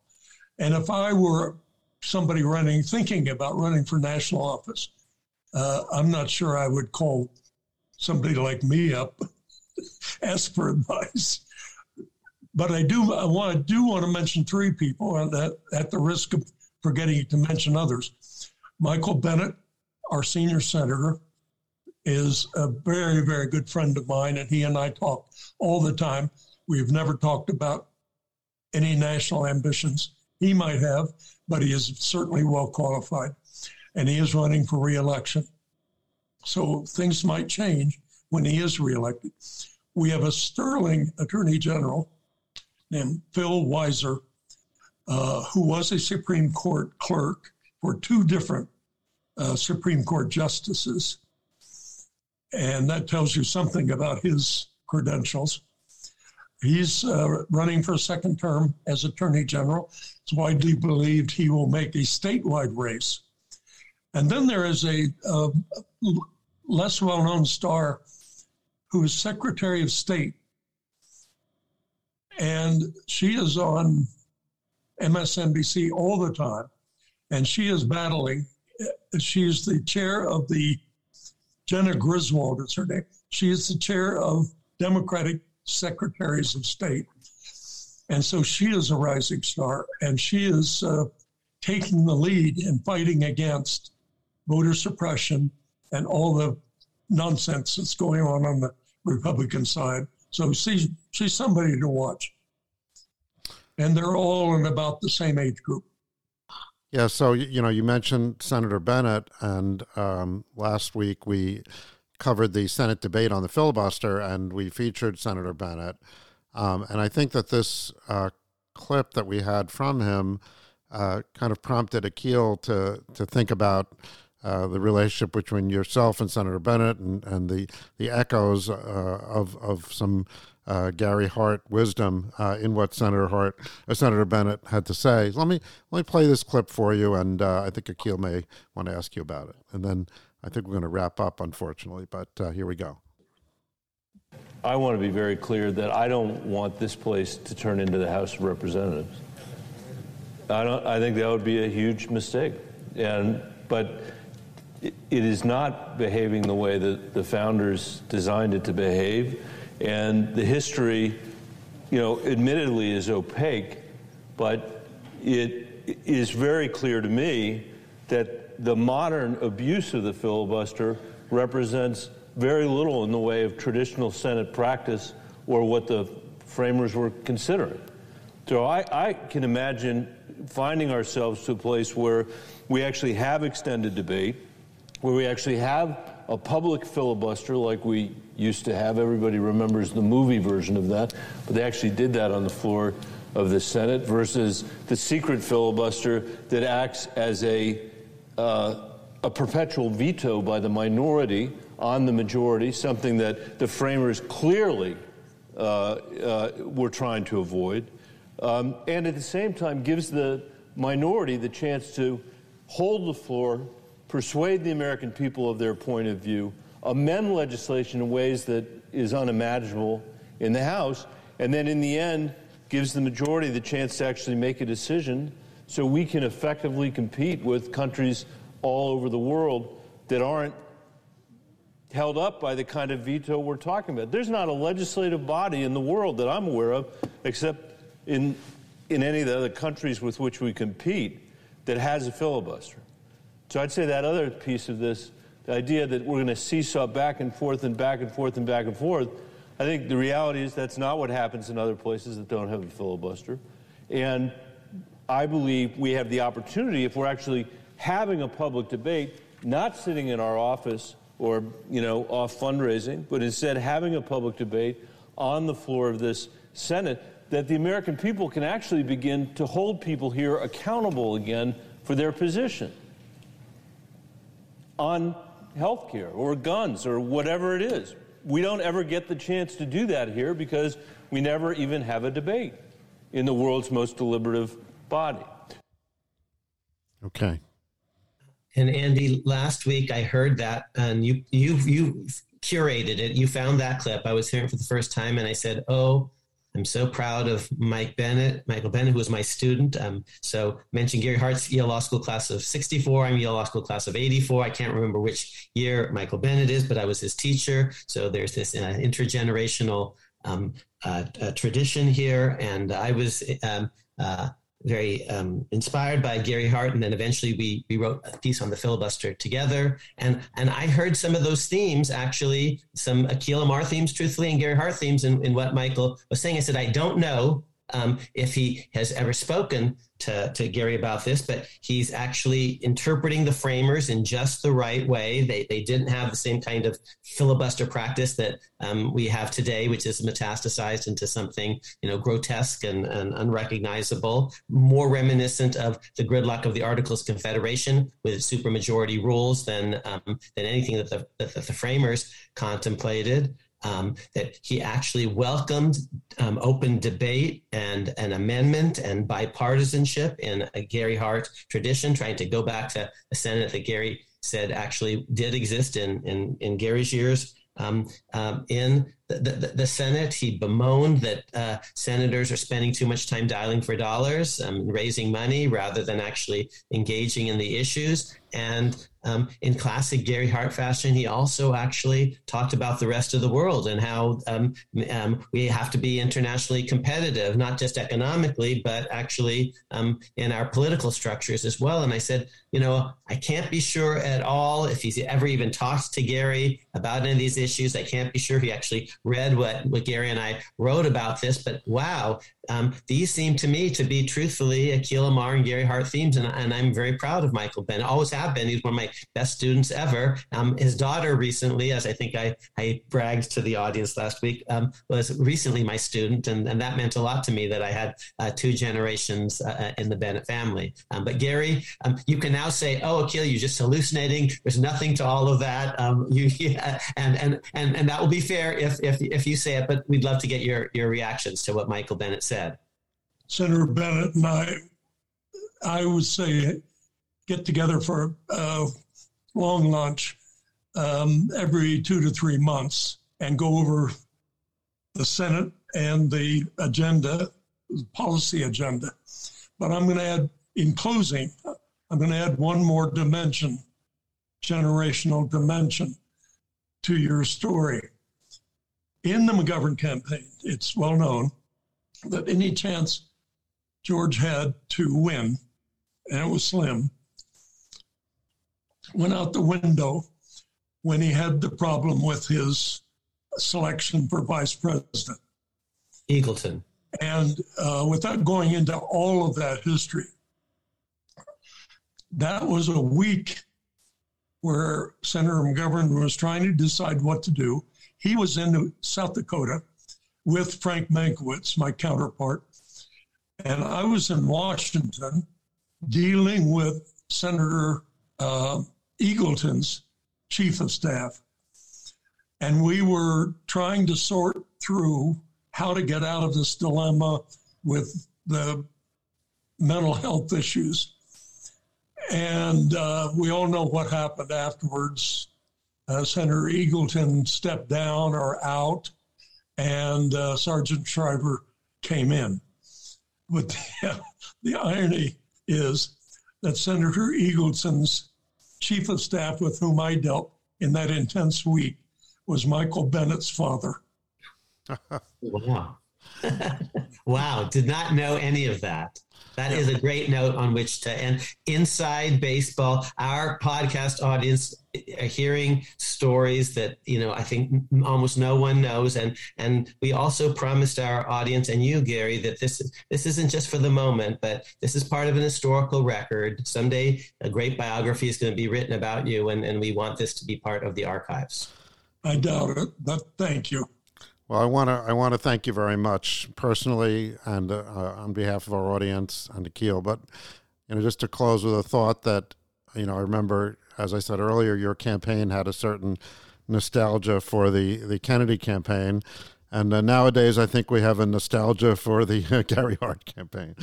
And if I were somebody running, thinking about running for national office, uh, I'm not sure I would call somebody like me up, ask for advice. But I do I want to do want to mention three people, at the risk of forgetting to mention others. Michael Bennet, our senior senator, is a very, very good friend of mine, and he and I talk all the time. We've never talked about any national ambitions he might have, but he is certainly well qualified, and he is running for reelection. So things might change when he is reelected. We have a sterling attorney general named Phil Weiser, uh, who was a Supreme Court clerk for two different uh, Supreme Court justices and that tells you something about his credentials. He's uh, running for a second term as Attorney General. It's widely believed he will make a statewide race. And then there is a, less well known star who is Secretary of State. And she is on MSNBC all the time. And she is battling. She is the chair of the Jena Griswold is her name. She is the chair of Democratic Secretaries of State. And so she is a rising star, and she is uh, taking the lead in fighting against voter suppression and all the nonsense that's going on on the Republican side. So she's she's somebody to watch, and they're all in about the same age group. Yeah, so you know, you mentioned Senator Bennet, and um, last week we covered the Senate debate on the filibuster, and we featured Senator Bennet. Um, and I think that this uh, clip that we had from him uh, kind of prompted Akhil to to think about uh, the relationship between yourself and Senator Bennet, and, and the the echoes uh, of of some uh, Gary Hart wisdom uh, in what Senator Hart, uh, Senator Bennet had to say. Let me let me play this clip for you, and uh, I think Akhil may want to ask you about it, and then I think we're going to wrap up, unfortunately. But uh, here we go. I want to be very clear that I don't want this place to turn into the House of Representatives. I don't. I think that would be a huge mistake, and but it is not behaving the way that the founders designed it to behave and the history, you know, admittedly is opaque, but it is very clear to me that the modern abuse of the filibuster represents very little in the way of traditional Senate practice or what the framers were considering. So I, I, can imagine finding ourselves to a place where we actually have extended debate, where we actually have a public filibuster like we used to have. Everybody remembers the movie version of that, but they actually did that on the floor of the Senate versus the secret filibuster that acts as a, uh, a perpetual veto by the minority on the majority, something that the framers clearly uh, uh, were trying to avoid. Um, and at the same time, gives the minority the chance to hold the floor persuade the American people of their point of view, amend legislation in ways that is unimaginable in the House, and then in the end gives the majority the chance to actually make a decision so we can effectively compete with countries all over the world that aren't held up by the kind of veto we're talking about. There's not a legislative body in the world that I'm aware of, except in, in any of the other countries with which we compete, that has a filibuster. So I'd say that other piece of this, the idea that we're going to seesaw back and forth and back and forth and back and forth, I think the reality is that's not what happens in other places that don't have a filibuster. And I believe we have the opportunity, if we're actually having a public debate, not sitting in our office or, you know, off fundraising, but instead having a public debate on the floor of this Senate, that the American people can actually begin to hold people here accountable again for their position on health care or guns or whatever it is. We don't ever get the chance to do that here because we never even have a debate in the world's most deliberative body. Okay. And Andy, last week I heard that, and you you you curated it. You found that clip. I was hearing it for the first time, and I said, "Oh, I'm so proud of Mike Bennet, Michael Bennet, who was my student. Um, so mentioned Gary Hart's Yale Law School class of 64. I'm Yale Law School class of 84. I can't remember which year Michael Bennet is, but I was his teacher. So there's this uh, intergenerational um, uh, uh, tradition here. And I was um, uh, very um, inspired by Gary Hart, and then eventually we we wrote a piece on the filibuster together. And and I heard some of those themes actually, some Akhil Amar themes, truthfully, and Gary Hart themes in, in what Michael was saying. I said I don't know um, if he has ever spoken to, to Gary about this, but he's actually interpreting the framers in just the right way. They, they didn't have the same kind of filibuster practice that um, we have today, which is metastasized into something you know grotesque and, and unrecognizable, more reminiscent of the gridlock of the Articles Confederation with supermajority rules than um, than anything that the, that the framers contemplated um, that he actually welcomed um, open debate and an amendment and bipartisanship in a Gary Hart tradition, trying to go back to a Senate that Gary said actually did exist in, in, in Gary's years um, um in the, the, the, Senate. He bemoaned that uh, senators are spending too much time dialing for dollars, um, raising money rather than actually engaging in the issues. And um, in classic Gary Hart fashion, he also actually talked about the rest of the world and how um, um, we have to be internationally competitive, not just economically, but actually um, in our political structures as well. And I said, you know, I can't be sure at all if he's ever even talked to Gary about any of these issues. I can't be sure he actually read what, what Gary and I wrote about this, but wow, um, these seem to me to be truthfully Akhil Amar and Gary Hart themes. And, and I'm very proud of Michael Bennet. Always have been. He's one of my best students ever. Um, his daughter recently, as I think I, I bragged to the audience last week, um, was recently my student. And, and that meant a lot to me that I had uh, two generations uh, uh in the Bennet family. Um, but Gary, um, you can now say, oh, Akhil, you're just hallucinating. There's nothing to all of that. Um, you, yeah, and, and, and, and that will be fair if, if, if you say it, but we'd love to get your, your reactions to what Michael Bennet said. Senator Bennet and I, I would say, get together for a long lunch um, every two to three months and go over the Senate and the agenda, the policy agenda. But I'm going to add, in closing, I'm going to add one more dimension, generational dimension to your story. In the McGovern campaign, it's well known that any chance George had to win, and it was slim, went out the window when he had the problem with his selection for vice president. Eagleton. And uh, without going into all of that history, that was a week where Senator McGovern was trying to decide what to do. He was in South Dakota with Frank Mankiewicz, my counterpart, and I was in Washington dealing with Senator uh, Eagleton's chief of staff. And we were trying to sort through how to get out of this dilemma with the mental health issues. And uh, we all know what happened afterwards. Uh, Senator Eagleton stepped down or out, and uh, Sargent Shriver came in. But the, the irony is that Senator Eagleton's chief of staff with whom I dealt in that intense week was Michael Bennet's father. wow. wow. Did not know any of that. That is a great note on which to end. Inside baseball, our podcast audience are hearing stories that you know I think almost no one knows, and and we also promised our audience and you, Gary, that this this isn't just for the moment, but this is part of an historical record. Someday, a great biography is going to be written about you, and and we want this to be part of the archives. I doubt it, but thank you. Well, I want to I want to thank you very much personally and uh, uh, on behalf of our audience and Akhil. But you know, just to close with a thought that you know, I remember as I said earlier, your campaign had a certain nostalgia for the the Kennedy campaign. And uh, nowadays, I think we have a nostalgia for the Gary Hart campaign.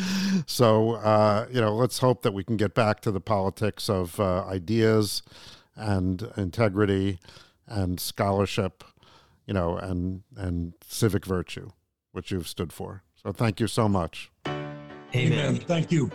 So, uh, you know, let's hope that we can get back to the politics of uh, ideas and integrity and scholarship you know, and and civic virtue, which you've stood for. So thank you so much. Amen. Amen. Thank you.